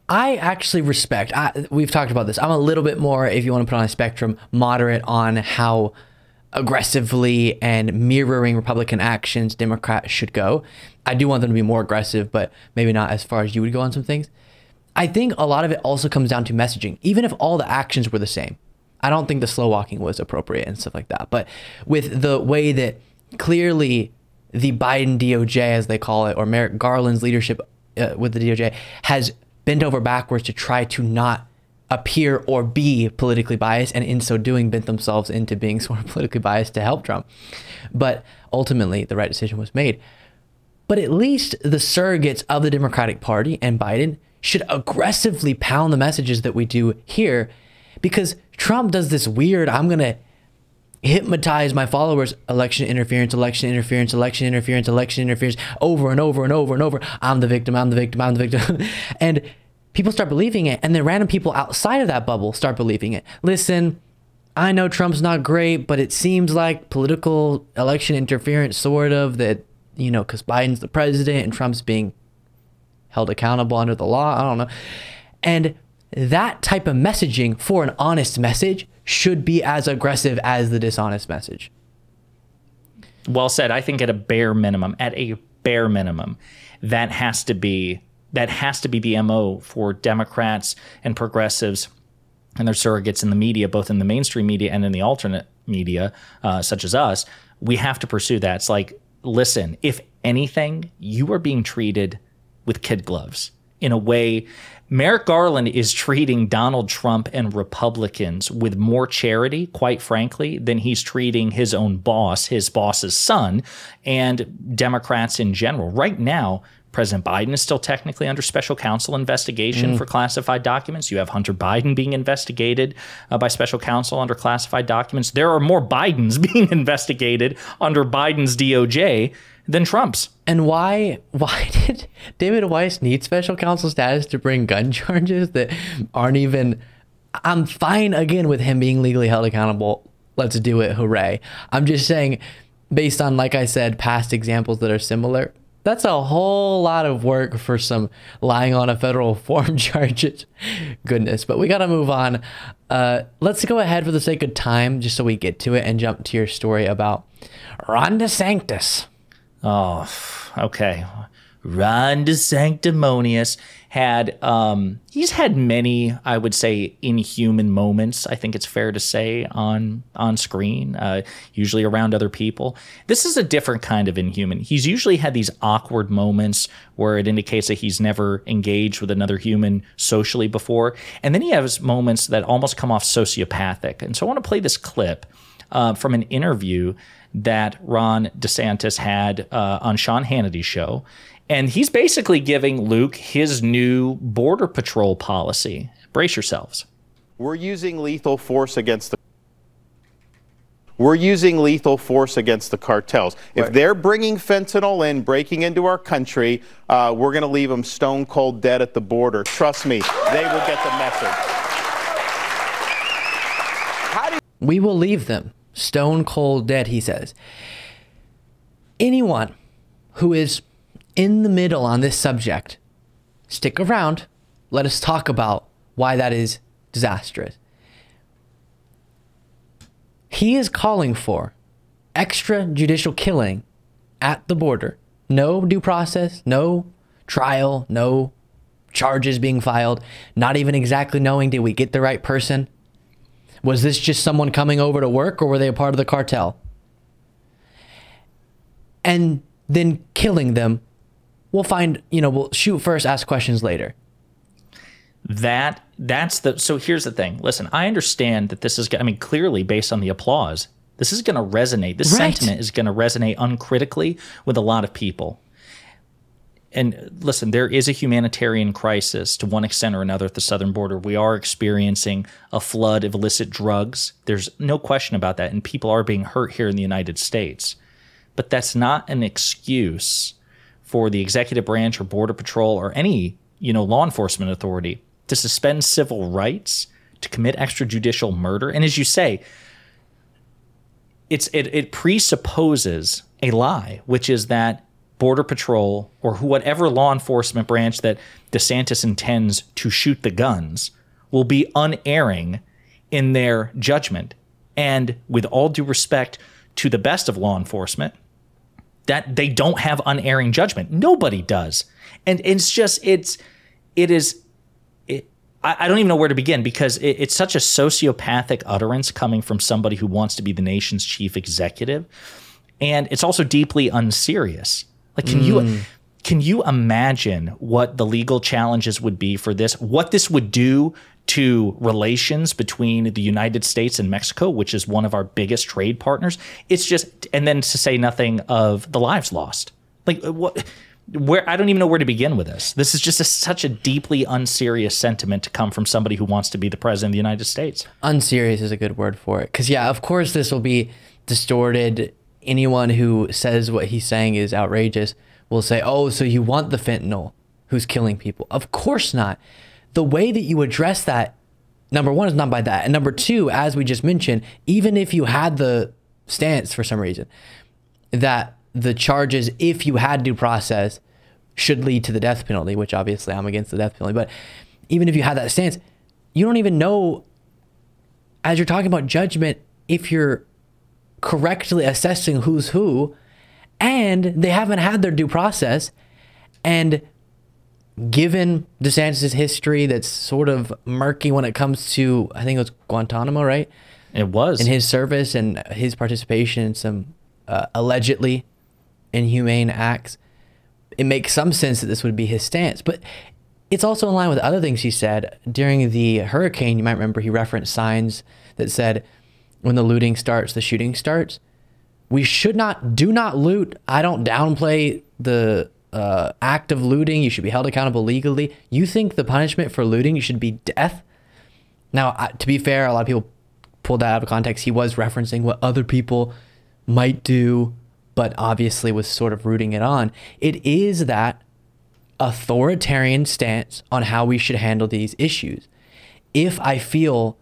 I actually respect. I, we've talked about this. I'm a little bit more, if you want to put on a spectrum, moderate on how aggressively and mirroring Republican actions Democrats should go. I do want them to be more aggressive, but maybe not as far as you would go on some things. I think a lot of it also comes down to messaging. Even if all the actions were the same, I don't think the slow walking was appropriate and stuff like that. But with the way that clearly the Biden DOJ, as they call it, or Merrick Garland's leadership uh, with the DOJ, has bent over backwards to try to not appear or be politically biased, and in so doing, bent themselves into being sort of politically biased to help Trump. But ultimately, the right decision was made. But at least the surrogates of the Democratic Party and Biden should aggressively pound the messages that we do here because Trump does this weird, I'm going to hypnotize my followers election interference, election interference, election interference, election interference over and over and over and over. I'm the victim, I'm the victim, I'm the victim. and people start believing it. And then random people outside of that bubble start believing it. Listen, I know Trump's not great, but it seems like political election interference, sort of, that, you know, because Biden's the president and Trump's being held accountable under the law. I don't know. And that type of messaging for an honest message should be as aggressive as the dishonest message. Well said. I think at a bare minimum, at a bare minimum, that has to be that has to be the MO for Democrats and progressives and their surrogates in the media, both in the mainstream media and in the alternate media, uh, such as us. We have to pursue that. It's like, listen, if anything, you are being treated with kid gloves in a way Merrick Garland is treating Donald Trump and Republicans with more charity, quite frankly, than he's treating his own boss, his boss's son, and Democrats in general. Right now, President Biden is still technically under special counsel investigation mm. for classified documents. You have Hunter Biden being investigated uh, by special counsel under classified documents. There are more Bidens being investigated under Biden's DOJ than Trump's. And why why did David Weiss need special counsel status to bring gun charges that aren't even I'm fine again with him being legally held accountable. Let's do it. Hooray. I'm just saying based on like I said past examples that are similar, that's a whole lot of work for some lying on a federal form charges. Goodness, but we got to move on. Uh, let's go ahead for the sake of time, just so we get to it and jump to your story about Ron DeSantis. Oh, okay. Ron DeSanctimonious had um, he's had many, I would say, inhuman moments. I think it's fair to say on on screen, uh, usually around other people. This is a different kind of inhuman. He's usually had these awkward moments where it indicates that he's never engaged with another human socially before, and then he has moments that almost come off sociopathic. And so I want to play this clip uh, from an interview that Ron DeSantis had uh, on Sean Hannity's show. And he's basically giving Luke his new Border Patrol policy. Brace yourselves. We're using lethal force against the we're using lethal force against the cartels. Right. If they're bringing fentanyl in, breaking into our country, uh, we're going to leave them stone cold dead at the border. Trust me, they will get the message. we will leave them stone cold dead, he says. Anyone who is in the middle on this subject, stick around. Let us talk about why that is disastrous. He is calling for extrajudicial killing at the border. No due process, no trial, no charges being filed, not even exactly knowing did we get the right person. Was this just someone coming over to work or were they a part of the cartel? And then killing them. We'll find, you know, we'll shoot first, ask questions later. That that's the so here's the thing. Listen, I understand that this is I mean clearly based on the applause, this is going to resonate. This right. sentiment is going to resonate uncritically with a lot of people and listen, there is a humanitarian crisis to one extent or another at the southern border. We are experiencing a flood of illicit drugs. There's no question about that. And people are being hurt here in the United States. But that's not an excuse for the executive branch or border patrol or any, you know, law enforcement authority to suspend civil rights, to commit extrajudicial murder. And as you say, it's it, it presupposes a lie, which is that Border Patrol or whatever law enforcement branch that DeSantis intends to shoot the guns will be unerring in their judgment. And with all due respect to the best of law enforcement, that they don't have unerring judgment. Nobody does. And it's just, it's, it is, it, I, I don't even know where to begin because it, it's such a sociopathic utterance coming from somebody who wants to be the nation's chief executive. And it's also deeply unserious. Like, can mm. you, can you imagine what the legal challenges would be for this? What this would do to relations between the United States and Mexico, which is one of our biggest trade partners. It's just, and then to say nothing of the lives lost. Like, what? Where I don't even know where to begin with this. This is just a, such a deeply unserious sentiment to come from somebody who wants to be the president of the United States. Unserious is a good word for it. Because, yeah, of course, this will be distorted. Anyone who says what he's saying is outrageous will say, oh, so you want the fentanyl who's killing people. Of course not the way that you address that, number one, is not by that. And number two, as we just mentioned, even if you had the stance for some reason that the charges, if you had due process, should lead to the death penalty, which obviously I'm against the death penalty. But even if you had that stance, you don't even know, as you're talking about judgment, if you're correctly assessing who's who, and they haven't had their due process. And given DeSantis' history that's sort of murky when it comes to, I think it was Guantanamo, right? It was. In his service and his participation in some uh, allegedly inhumane acts, it makes some sense that this would be his stance. But it's also in line with other things he said. During the hurricane, you might remember he referenced signs that said, when the looting starts, the shooting starts. We should not, do not loot. I don't downplay the uh, act of looting, you should be held accountable legally. You think the punishment for looting should be death? Now, uh, to be fair, a lot of people pulled that out of context. He was referencing what other people might do, but obviously was sort of rooting it on. It is that authoritarian stance on how we should handle these issues. If I feel,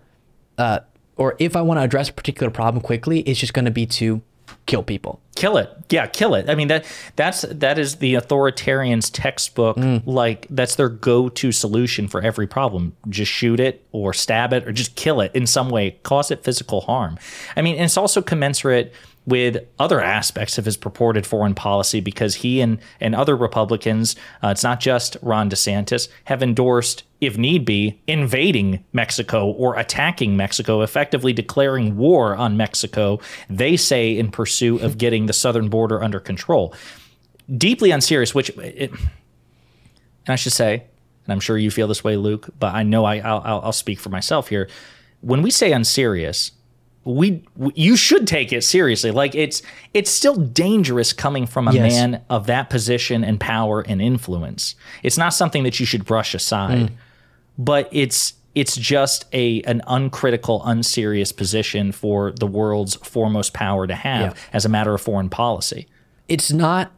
uh, or if I want to address a particular problem quickly, it's just going to be to kill people. Kill it. Yeah, kill it. I mean that that's that is the authoritarians textbook mm. like that's their go-to solution for every problem. Just shoot it or stab it or just kill it in some way, cause it physical harm. I mean, and it's also commensurate with other aspects of his purported foreign policy because he and, and other Republicans, uh, it's not just Ron DeSantis, have endorsed, if need be, invading Mexico or attacking Mexico, effectively declaring war on Mexico, they say in pursuit of getting the southern border under control. Deeply unserious, which, it, and I should say, and I'm sure you feel this way, Luke, but I know I, I'll, I'll speak for myself here. When we say unserious, we you should take it seriously like it's it's still dangerous coming from a yes. man of that position and power and influence it's not something that you should brush aside mm. but it's it's just a an uncritical unserious position for the world's foremost power to have yeah. as a matter of foreign policy it's not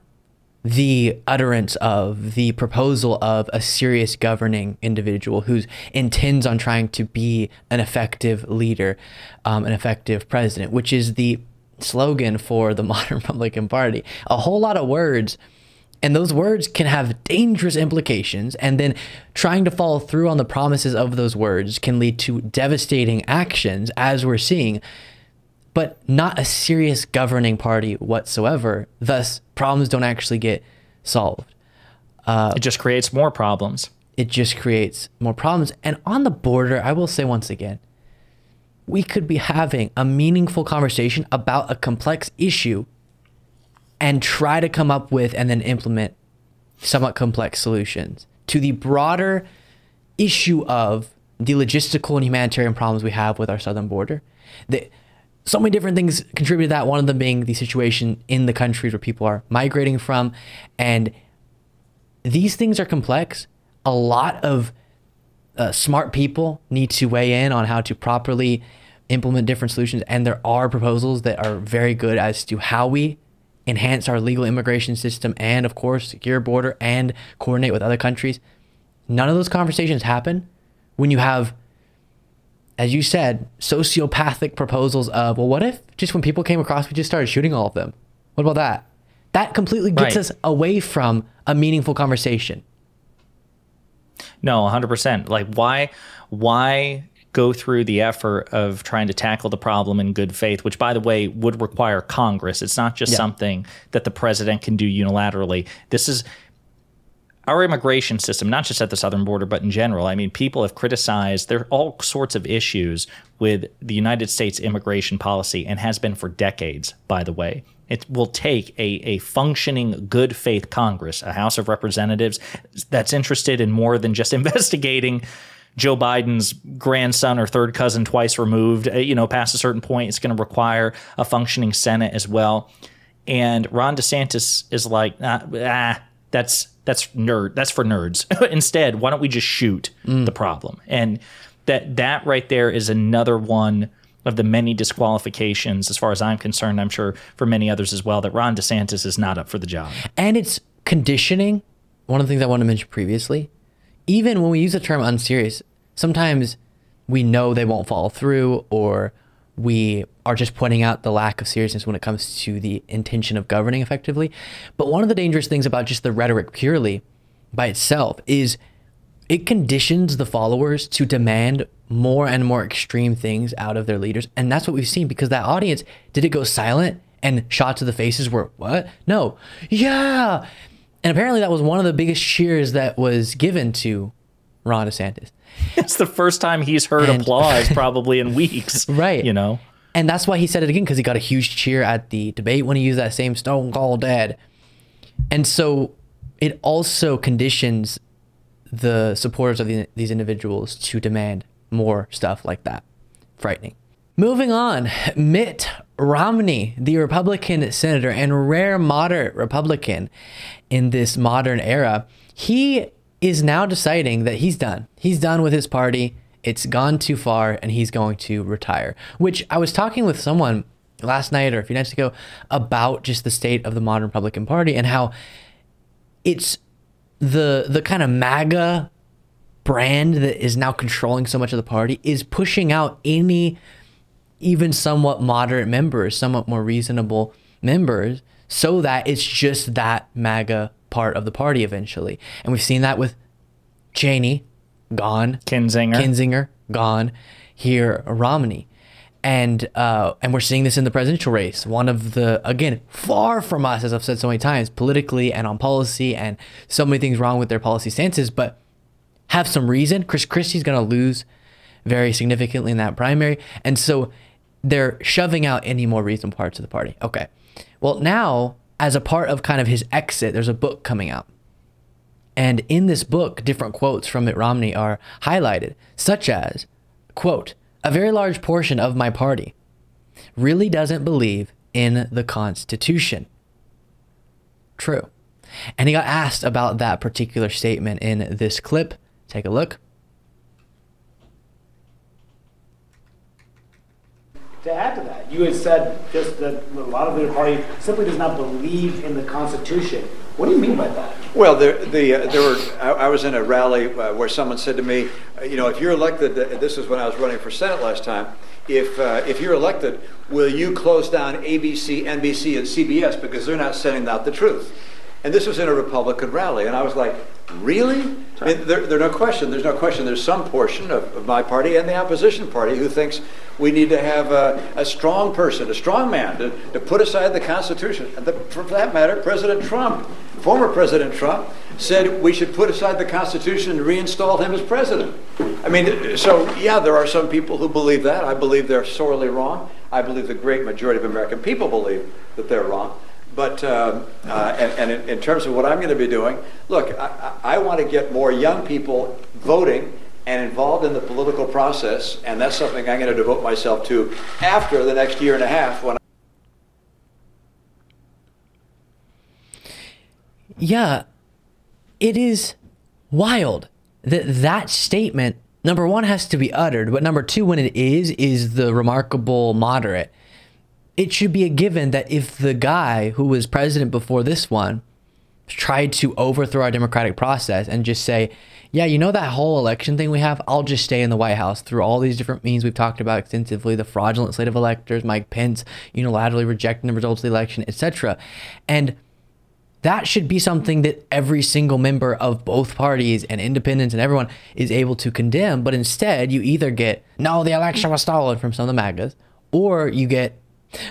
the utterance of the proposal of a serious governing individual who intends on trying to be an effective leader, um, an effective president, which is the slogan for the modern Republican Party. A whole lot of words. And those words can have dangerous implications. And then trying to follow through on the promises of those words can lead to devastating actions, as we're seeing but not a serious governing party whatsoever. Thus, problems don't actually get solved. Uh, it just creates more problems. It just creates more problems. And on the border, I will say once again, we could be having a meaningful conversation about a complex issue and try to come up with and then implement somewhat complex solutions to the broader issue of the logistical and humanitarian problems we have with our southern border. The, so many different things contribute to that. One of them being the situation in the countries where people are migrating from. And these things are complex. A lot of uh, smart people need to weigh in on how to properly implement different solutions. And there are proposals that are very good as to how we enhance our legal immigration system and, of course, secure border and coordinate with other countries. None of those conversations happen when you have as you said, sociopathic proposals of, well, what if just when people came across, we just started shooting all of them? What about that? That completely gets Right. us away from a meaningful conversation. No, 100%. Like why why go through the effort of trying to tackle the problem in good faith, which by the way would require Congress. It's not just Yeah. something that the president can do unilaterally. This is our immigration system, not just at the southern border, but in general. I mean, people have criticized there are all sorts of issues with the United States immigration policy and has been for decades, by the way. It will take a, a functioning good faith Congress, a House of Representatives that's interested in more than just investigating Joe Biden's grandson or third cousin twice removed. Uh, You know, past a certain point, it's going to require a functioning Senate as well. And Ron DeSantis is like, ah, ah that's that's nerd. That's for nerds. Instead, why don't we just shoot the problem? And that that right there is another one of the many disqualifications, as far as I'm concerned. I'm sure for many others as well, that Ron DeSantis is not up for the job. And it's conditioning. One of the things I wanted to mention previously, even when we use the term unserious, sometimes we know they won't follow through or we are just pointing out the lack of seriousness when it comes to the intention of governing effectively. But one of the dangerous things about just the rhetoric purely by itself is it conditions the followers to demand more and more extreme things out of their leaders. And that's what we've seen because that audience, did it go silent and shots to the faces were, what? No. Yeah. And apparently that was one of the biggest cheers that was given to Ron DeSantis. It's the first time he's heard And- applause probably in weeks. Right. You know? And that's why he said it again because he got a huge cheer at the debate when he used that same Stone Cold Dad. And so it also conditions the supporters of the, these individuals to demand more stuff like that. Frightening. Moving on, Mitt Romney, the Republican senator and rare moderate Republican in this modern era, he is now deciding that he's done. He's done with his party. It's gone too far and he's going to retire. Which I was talking with someone last night or a few nights ago about just the state of the modern Republican Party and how it's the the kind of MAGA brand that is now controlling so much of the party is pushing out any even somewhat moderate members, somewhat more reasonable members, so that it's just that MAGA part of the party eventually. And we've seen that with Cheney, gone. Kinzinger. Kinzinger, gone. Here, Romney. And uh, and we're seeing this in the presidential race. One of the again far from us, as I've said so many times, politically and on policy, and so many things wrong with their policy stances, but have some reason. Chris Christie's going to lose very significantly in that primary. And so they're shoving out any more reasonable parts of the party. Okay. Well, now, as a part of kind of his exit, there's a book coming out. And in this book, different quotes from Mitt Romney are highlighted, such as, quote, a very large portion of my party really doesn't believe in the Constitution. True. And he got asked about that particular statement in this clip. Take a look. To add to that, you had said just that a lot of the party simply does not believe in the Constitution. What do you mean by that? Well, there, the, uh, there were, I, I was in a rally uh, where someone said to me, uh, you know, if you're elected, uh, this is when I was running for Senate last time, if, uh, if you're elected, will you close down ABC, NBC, and CBS because they're not sending out the truth? And this was in a Republican rally, and I was like, really? I mean, there, there's no question. There's no question. There's some portion of, of my party and the opposition party who thinks we need to have a, a strong person, a strong man, to, to put aside the Constitution. The, for that matter, President Trump, former President Trump, said we should put aside the Constitution and reinstall him as president. I mean, so yeah, there are some people who believe that. I believe they're sorely wrong. I believe the great majority of American people believe that they're wrong. But um, uh, and, and in, in terms of what I'm going to be doing, look, I I want to get more young people voting and involved in the political process, and that's something I'm going to devote myself to after the next year and a half when. Yeah, it is wild that that statement, number one, has to be uttered, but number two, when it is, is the remarkable moderate. It should be a given that if the guy who was president before this one tried to overthrow our democratic process and just say, yeah, you know that whole election thing we have? I'll just stay in the White House through all these different means we've talked about extensively, the fraudulent slate of electors, Mike Pence unilaterally rejecting the results of the election, etc. And that should be something that every single member of both parties and independents and everyone is able to condemn. But instead, you either get, no, the election was stolen from some of the MAGAs, or you get,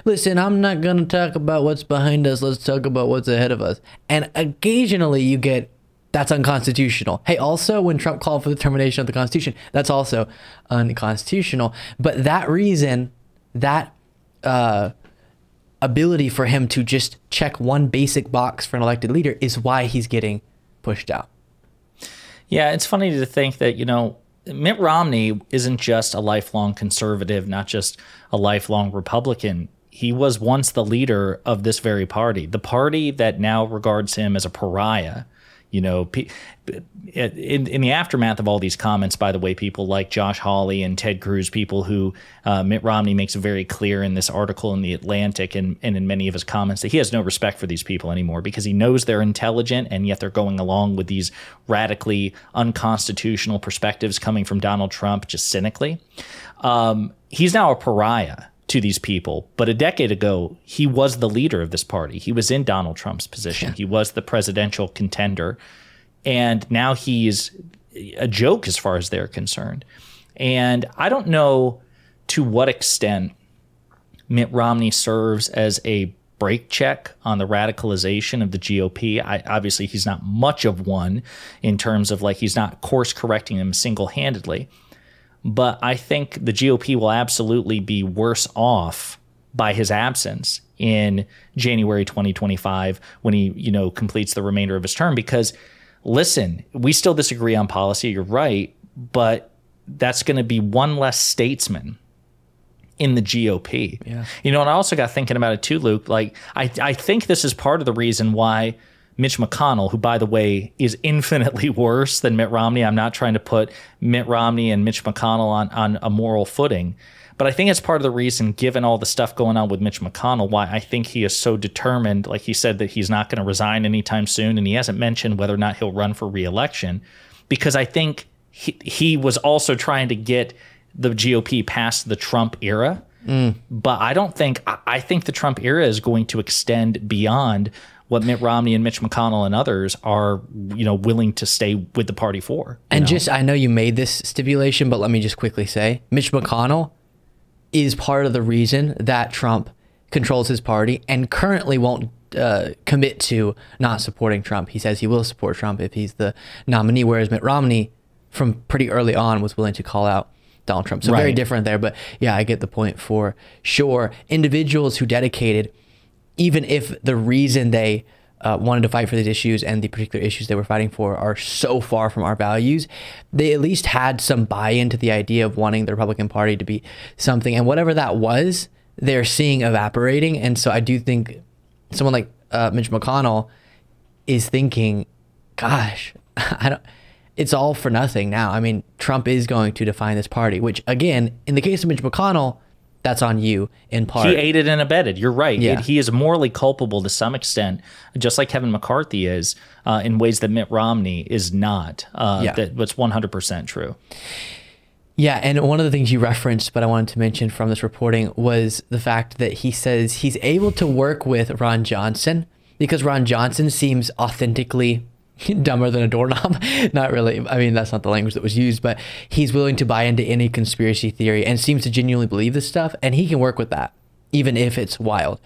listen, I'm not going to talk about what's behind us. Let's talk about what's ahead of us. And occasionally you get, that's unconstitutional. Hey, also, when Trump called for the termination of the Constitution, that's also unconstitutional. But that reason, that, uh, ability for him to just check one basic box for an elected leader is why he's getting pushed out. Yeah, it's funny to think that, you know, Mitt Romney isn't just a lifelong conservative, not just a lifelong Republican. He was once the leader of this very party, the party that now regards him as a pariah you know, in, in the aftermath of all these comments, by the way, people like Josh Hawley and Ted Cruz, people who uh, Mitt Romney makes very clear in this article in The Atlantic and, and in many of his comments that he has no respect for these people anymore because he knows they're intelligent and yet they're going along with these radically unconstitutional perspectives coming from Donald Trump just cynically. Um, he's now a pariah to these people. But a decade ago, he was the leader of this party. He was in Donald Trump's position. Yeah. He was the presidential contender. And now he's a joke as far as they're concerned. And I don't know to what extent Mitt Romney serves as a brake check on the radicalization of the GOP. I, obviously, he's not much of one in terms of like he's not course correcting them single handedly. But I think the GOP will absolutely be worse off by his absence in January 2025 when he, you know, completes the remainder of his term because listen, we still disagree on policy, you're right, but that's going to be one less statesman in the GOP. Yeah. You know, and I also got thinking about it too, Luke. Like, I, I think this is part of the reason why Mitch McConnell, who, by the way, is infinitely worse than Mitt Romney. I'm not trying to put Mitt Romney and Mitch McConnell on, on a moral footing. But I think it's part of the reason, given all the stuff going on with Mitch McConnell, why I think he is so determined. Like he said, that he's not going to resign anytime soon. And he hasn't mentioned whether or not he'll run for reelection because I think he, he was also trying to get the GOP past the Trump era. Mm. But I don't think, I think the Trump era is going to extend beyond what Mitt Romney and Mitch McConnell and others are, you know, willing to stay with the party for. And know? just, I know you made this stipulation, but let me just quickly say Mitch McConnell is part of the reason that Trump controls his party and currently won't uh, commit to not supporting Trump. He says he will support Trump if he's the nominee, whereas Mitt Romney, from pretty early on, was willing to call out Donald Trump. So right. very different there. But yeah, I get the point for sure. Individuals who dedicated even if the reason they uh, wanted to fight for these issues and the particular issues they were fighting for are so far from our values, they at least had some buy into the idea of wanting the Republican Party to be something. And whatever that was, they're seeing evaporating. And so I do think someone like uh, Mitch McConnell is thinking, gosh, I don't. It's all for nothing now. I mean, Trump is going to define this party, which, again, in the case of Mitch McConnell, that's on you in part. He aided and abetted. You're right. Yeah. It, he is morally culpable to some extent, just like Kevin McCarthy is, uh, in ways that Mitt Romney is not. Uh, yeah. That, that's 100% true. Yeah, and one of the things you referenced, but I wanted to mention from this reporting was the fact that he says he's able to work with Ron Johnson because Ron Johnson seems authentically dumber than a doorknob. not really. I mean, that's not the language that was used, but he's willing to buy into any conspiracy theory and seems to genuinely believe this stuff. And he can work with that, even if it's wild.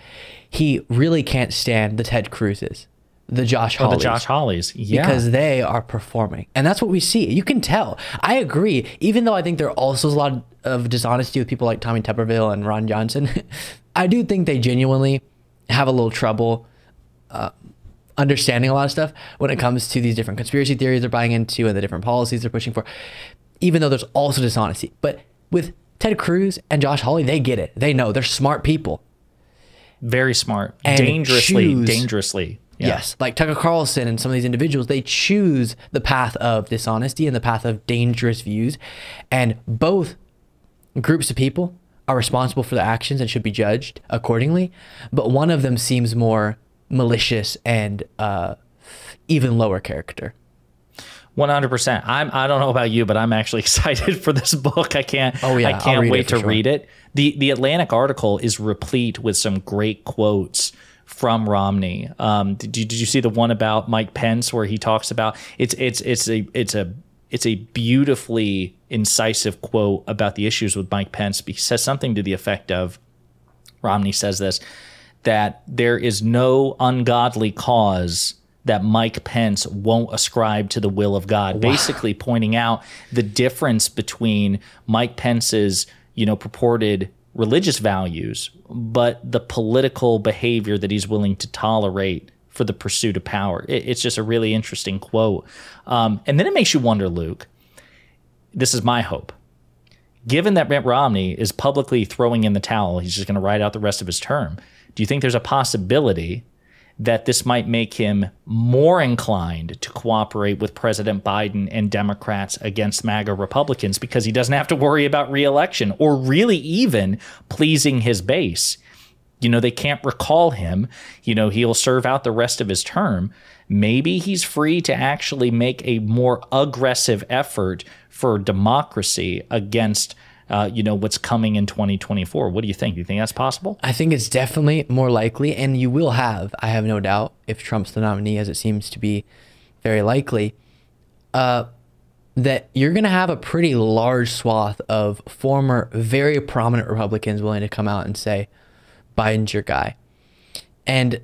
He really can't stand the Ted Cruzes, the Josh Hawleys. Oh, the Josh Hawleys. Yeah. Because they are performing. And that's what we see. You can tell. I agree. Even though I think there also is a lot of dishonesty with people like Tommy Tuberville and Ron Johnson, I do think they genuinely have a little trouble uh, understanding a lot of stuff when it comes to these different conspiracy theories they're buying into and the different policies they're pushing for, even though there's also dishonesty. But with Ted Cruz and Josh Hawley, they get it. They know they're smart people. Very smart. And dangerously, choose, dangerously. Yeah. Yes. Like Tucker Carlson and some of these individuals, they choose the path of dishonesty and the path of dangerous views. And both groups of people are responsible for their actions and should be judged accordingly. But one of them seems more malicious and uh, even lower character. One hundred percent. I'm. I don't know about you, but I'm actually excited for this book. I can't. Oh yeah. I can't wait to sure. read it. the The Atlantic article is replete with some great quotes from Romney. Um, did you did you see the one about Mike Pence where he talks about it's it's it's a it's a it's a beautifully incisive quote about the issues with Mike Pence. He says something to the effect of Romney says this that there is no ungodly cause that Mike Pence won't ascribe to the will of God, wow. basically pointing out the difference between Mike Pence's, you know, purported religious values, but the political behavior that he's willing to tolerate for the pursuit of power. It, it's just a really interesting quote. Um, and then it makes you wonder, Luke, this is my hope. Given that Mitt Romney is publicly throwing in the towel, he's just going to ride out the rest of his term. Do you think there's a possibility that this might make him more inclined to cooperate with President Biden and Democrats against MAGA Republicans because he doesn't have to worry about reelection or really even pleasing his base. You know, they can't recall him. You know, he'll serve out the rest of his term. Maybe he's free to actually make a more aggressive effort for democracy against uh, you know, what's coming in 2024. What do you think? Do you think that's possible? I think it's definitely more likely, and you will have, I have no doubt, if Trump's the nominee, as it seems to be very likely, uh, that you're going to have a pretty large swath of former, very prominent Republicans willing to come out and say, Biden's your guy. And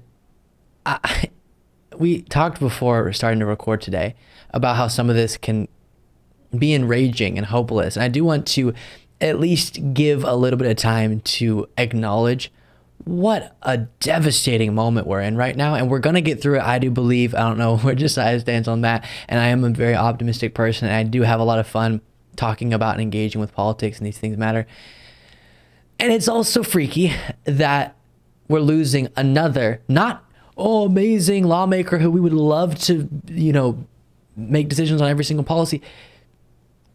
I, we talked before starting to record today about how some of this can be enraging and hopeless. And I do want to at least give a little bit of time to acknowledge what a devastating moment we're in right now. And we're going to get through it. I do believe. I don't know where Josiah stands on that. And I am a very optimistic person. And I do have a lot of fun talking about and engaging with politics and these things matter. And it's also freaky that we're losing another, not oh, amazing lawmaker who we would love to, you know, make decisions on every single policy,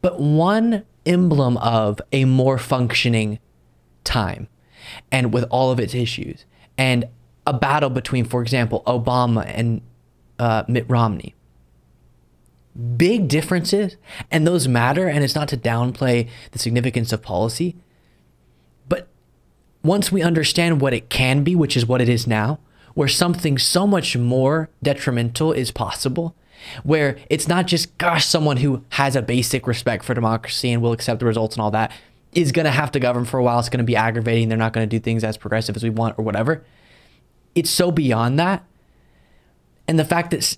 but one emblem of a more functioning time and with all of its issues and a battle between, for example, Obama and uh, Mitt Romney. Big differences, and those matter, and it's not to downplay the significance of policy. But once we understand what it can be, which is what it is now, where something so much more detrimental is possible, where it's not just, gosh, someone who has a basic respect for democracy and will accept the results and all that is going to have to govern for a while. It's going to be aggravating. They're not going to do things as progressive as we want or whatever. It's so beyond that. And the fact that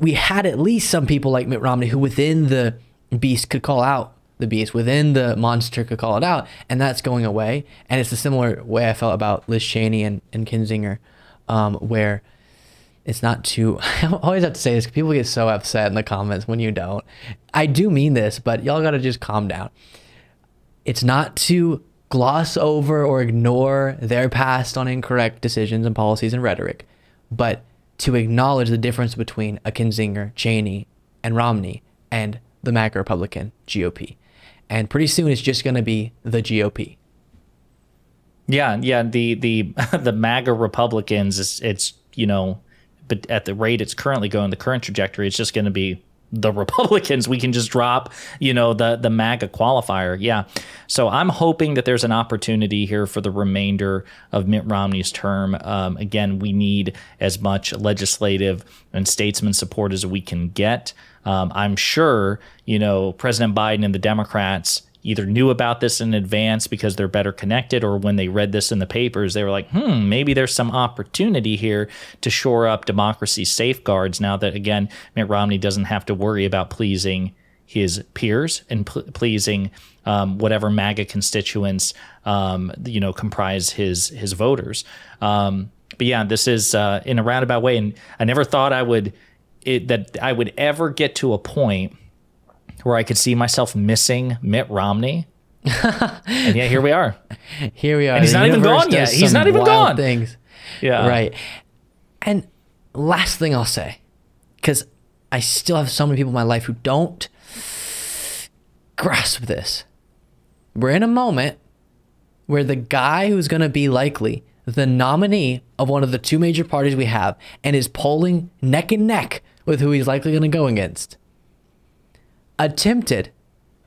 we had at least some people like Mitt Romney who within the beast could call out the beast, within the monster could call it out. And that's going away. And it's a similar way I felt about Liz Cheney and, and Kinzinger, um, where – it's not too I always have to say this people get so upset in the comments when you don't. I do mean this, but y'all got to just calm down. It's not to gloss over or ignore their past on incorrect decisions and policies and rhetoric, but to acknowledge the difference between a Kinzinger, Cheney, and Romney and the MAGA Republican GOP. And pretty soon it's just going to be the GOP. Yeah, yeah, the the the MAGA Republicans it's, it's you know but at the rate it's currently going, the current trajectory, it's just going to be the Republicans. We can just drop, you know, the the MAGA qualifier. Yeah. So I'm hoping that there's an opportunity here for the remainder of Mitt Romney's term. Um, again, we need as much legislative and statesman support as we can get. Um, I'm sure, you know, President Biden and the Democrats either knew about this in advance because they're better connected, or when they read this in the papers, they were like, hmm, maybe there's some opportunity here to shore up democracy safeguards now that, again, Mitt Romney doesn't have to worry about pleasing his peers and pl- pleasing um, whatever MAGA constituents, um, you know, comprise his his voters. Um, but yeah, this is uh, in a roundabout way, and I never thought I would it, that I would ever get to a point where I could see myself missing Mitt Romney. and yeah, here we are. Here we are. And he's not even gone yet. He's not even gone. Things. Yeah. Right. And last thing I'll say, because I still have so many people in my life who don't grasp this. We're in a moment where the guy who's going to be likely the nominee of one of the two major parties we have and is polling neck and neck with who he's likely going to go against attempted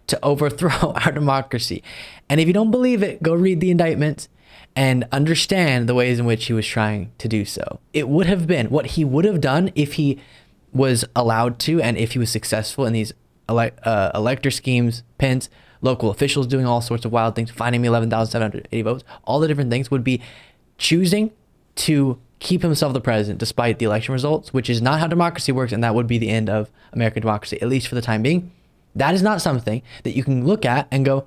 to overthrow our democracy. And if you don't believe it, go read the indictments and understand the ways in which he was trying to do so. It would have been what he would have done if he was allowed to and if he was successful in these ele- uh, elector schemes, Pence, local officials doing all sorts of wild things, finding me 11,780 votes, all the different things would be choosing to keep himself the president despite the election results, which is not how democracy works, and that would be the end of American democracy, at least for the time being. That is not something that you can look at and go,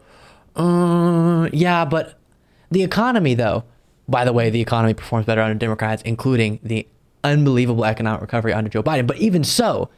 uh, yeah, but the economy, though, by the way, the economy performs better under Democrats, including the unbelievable economic recovery under Joe Biden. But even so,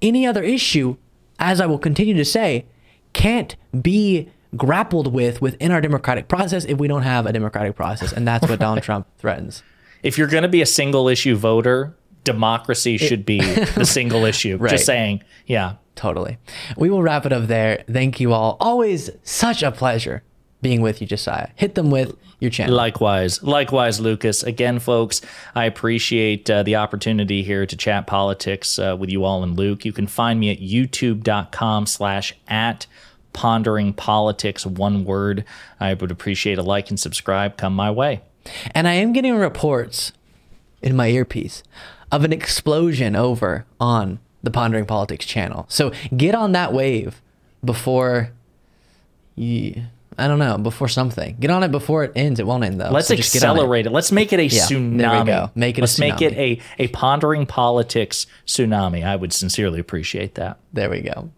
any other issue, as I will continue to say, can't be grappled with within our democratic process if we don't have a democratic process. And that's what Donald Trump threatens. If you're going to be a single issue voter, democracy should be the single issue. Right. Just saying. Yeah. Totally. We will wrap it up there. Thank you all. Always such a pleasure being with you, Josiah. Hit them with your channel. Likewise. Likewise, Lucas. Again, folks, I appreciate uh, the opportunity here to chat politics uh, with you all and Luke. You can find me at youtube.com slash at pondering politics, one word. I would appreciate a like and subscribe. Come my way. And I am getting reports in my earpiece of an explosion over on the Pondering Politics channel. So get on that wave before you, I don't know, before something. Get on it before it ends. It won't end though. Let's So just get on accelerate it. Let's make it a Yeah, tsunami. there we go. Make it Let's make it a, a pondering politics tsunami. I would sincerely appreciate that. There we go.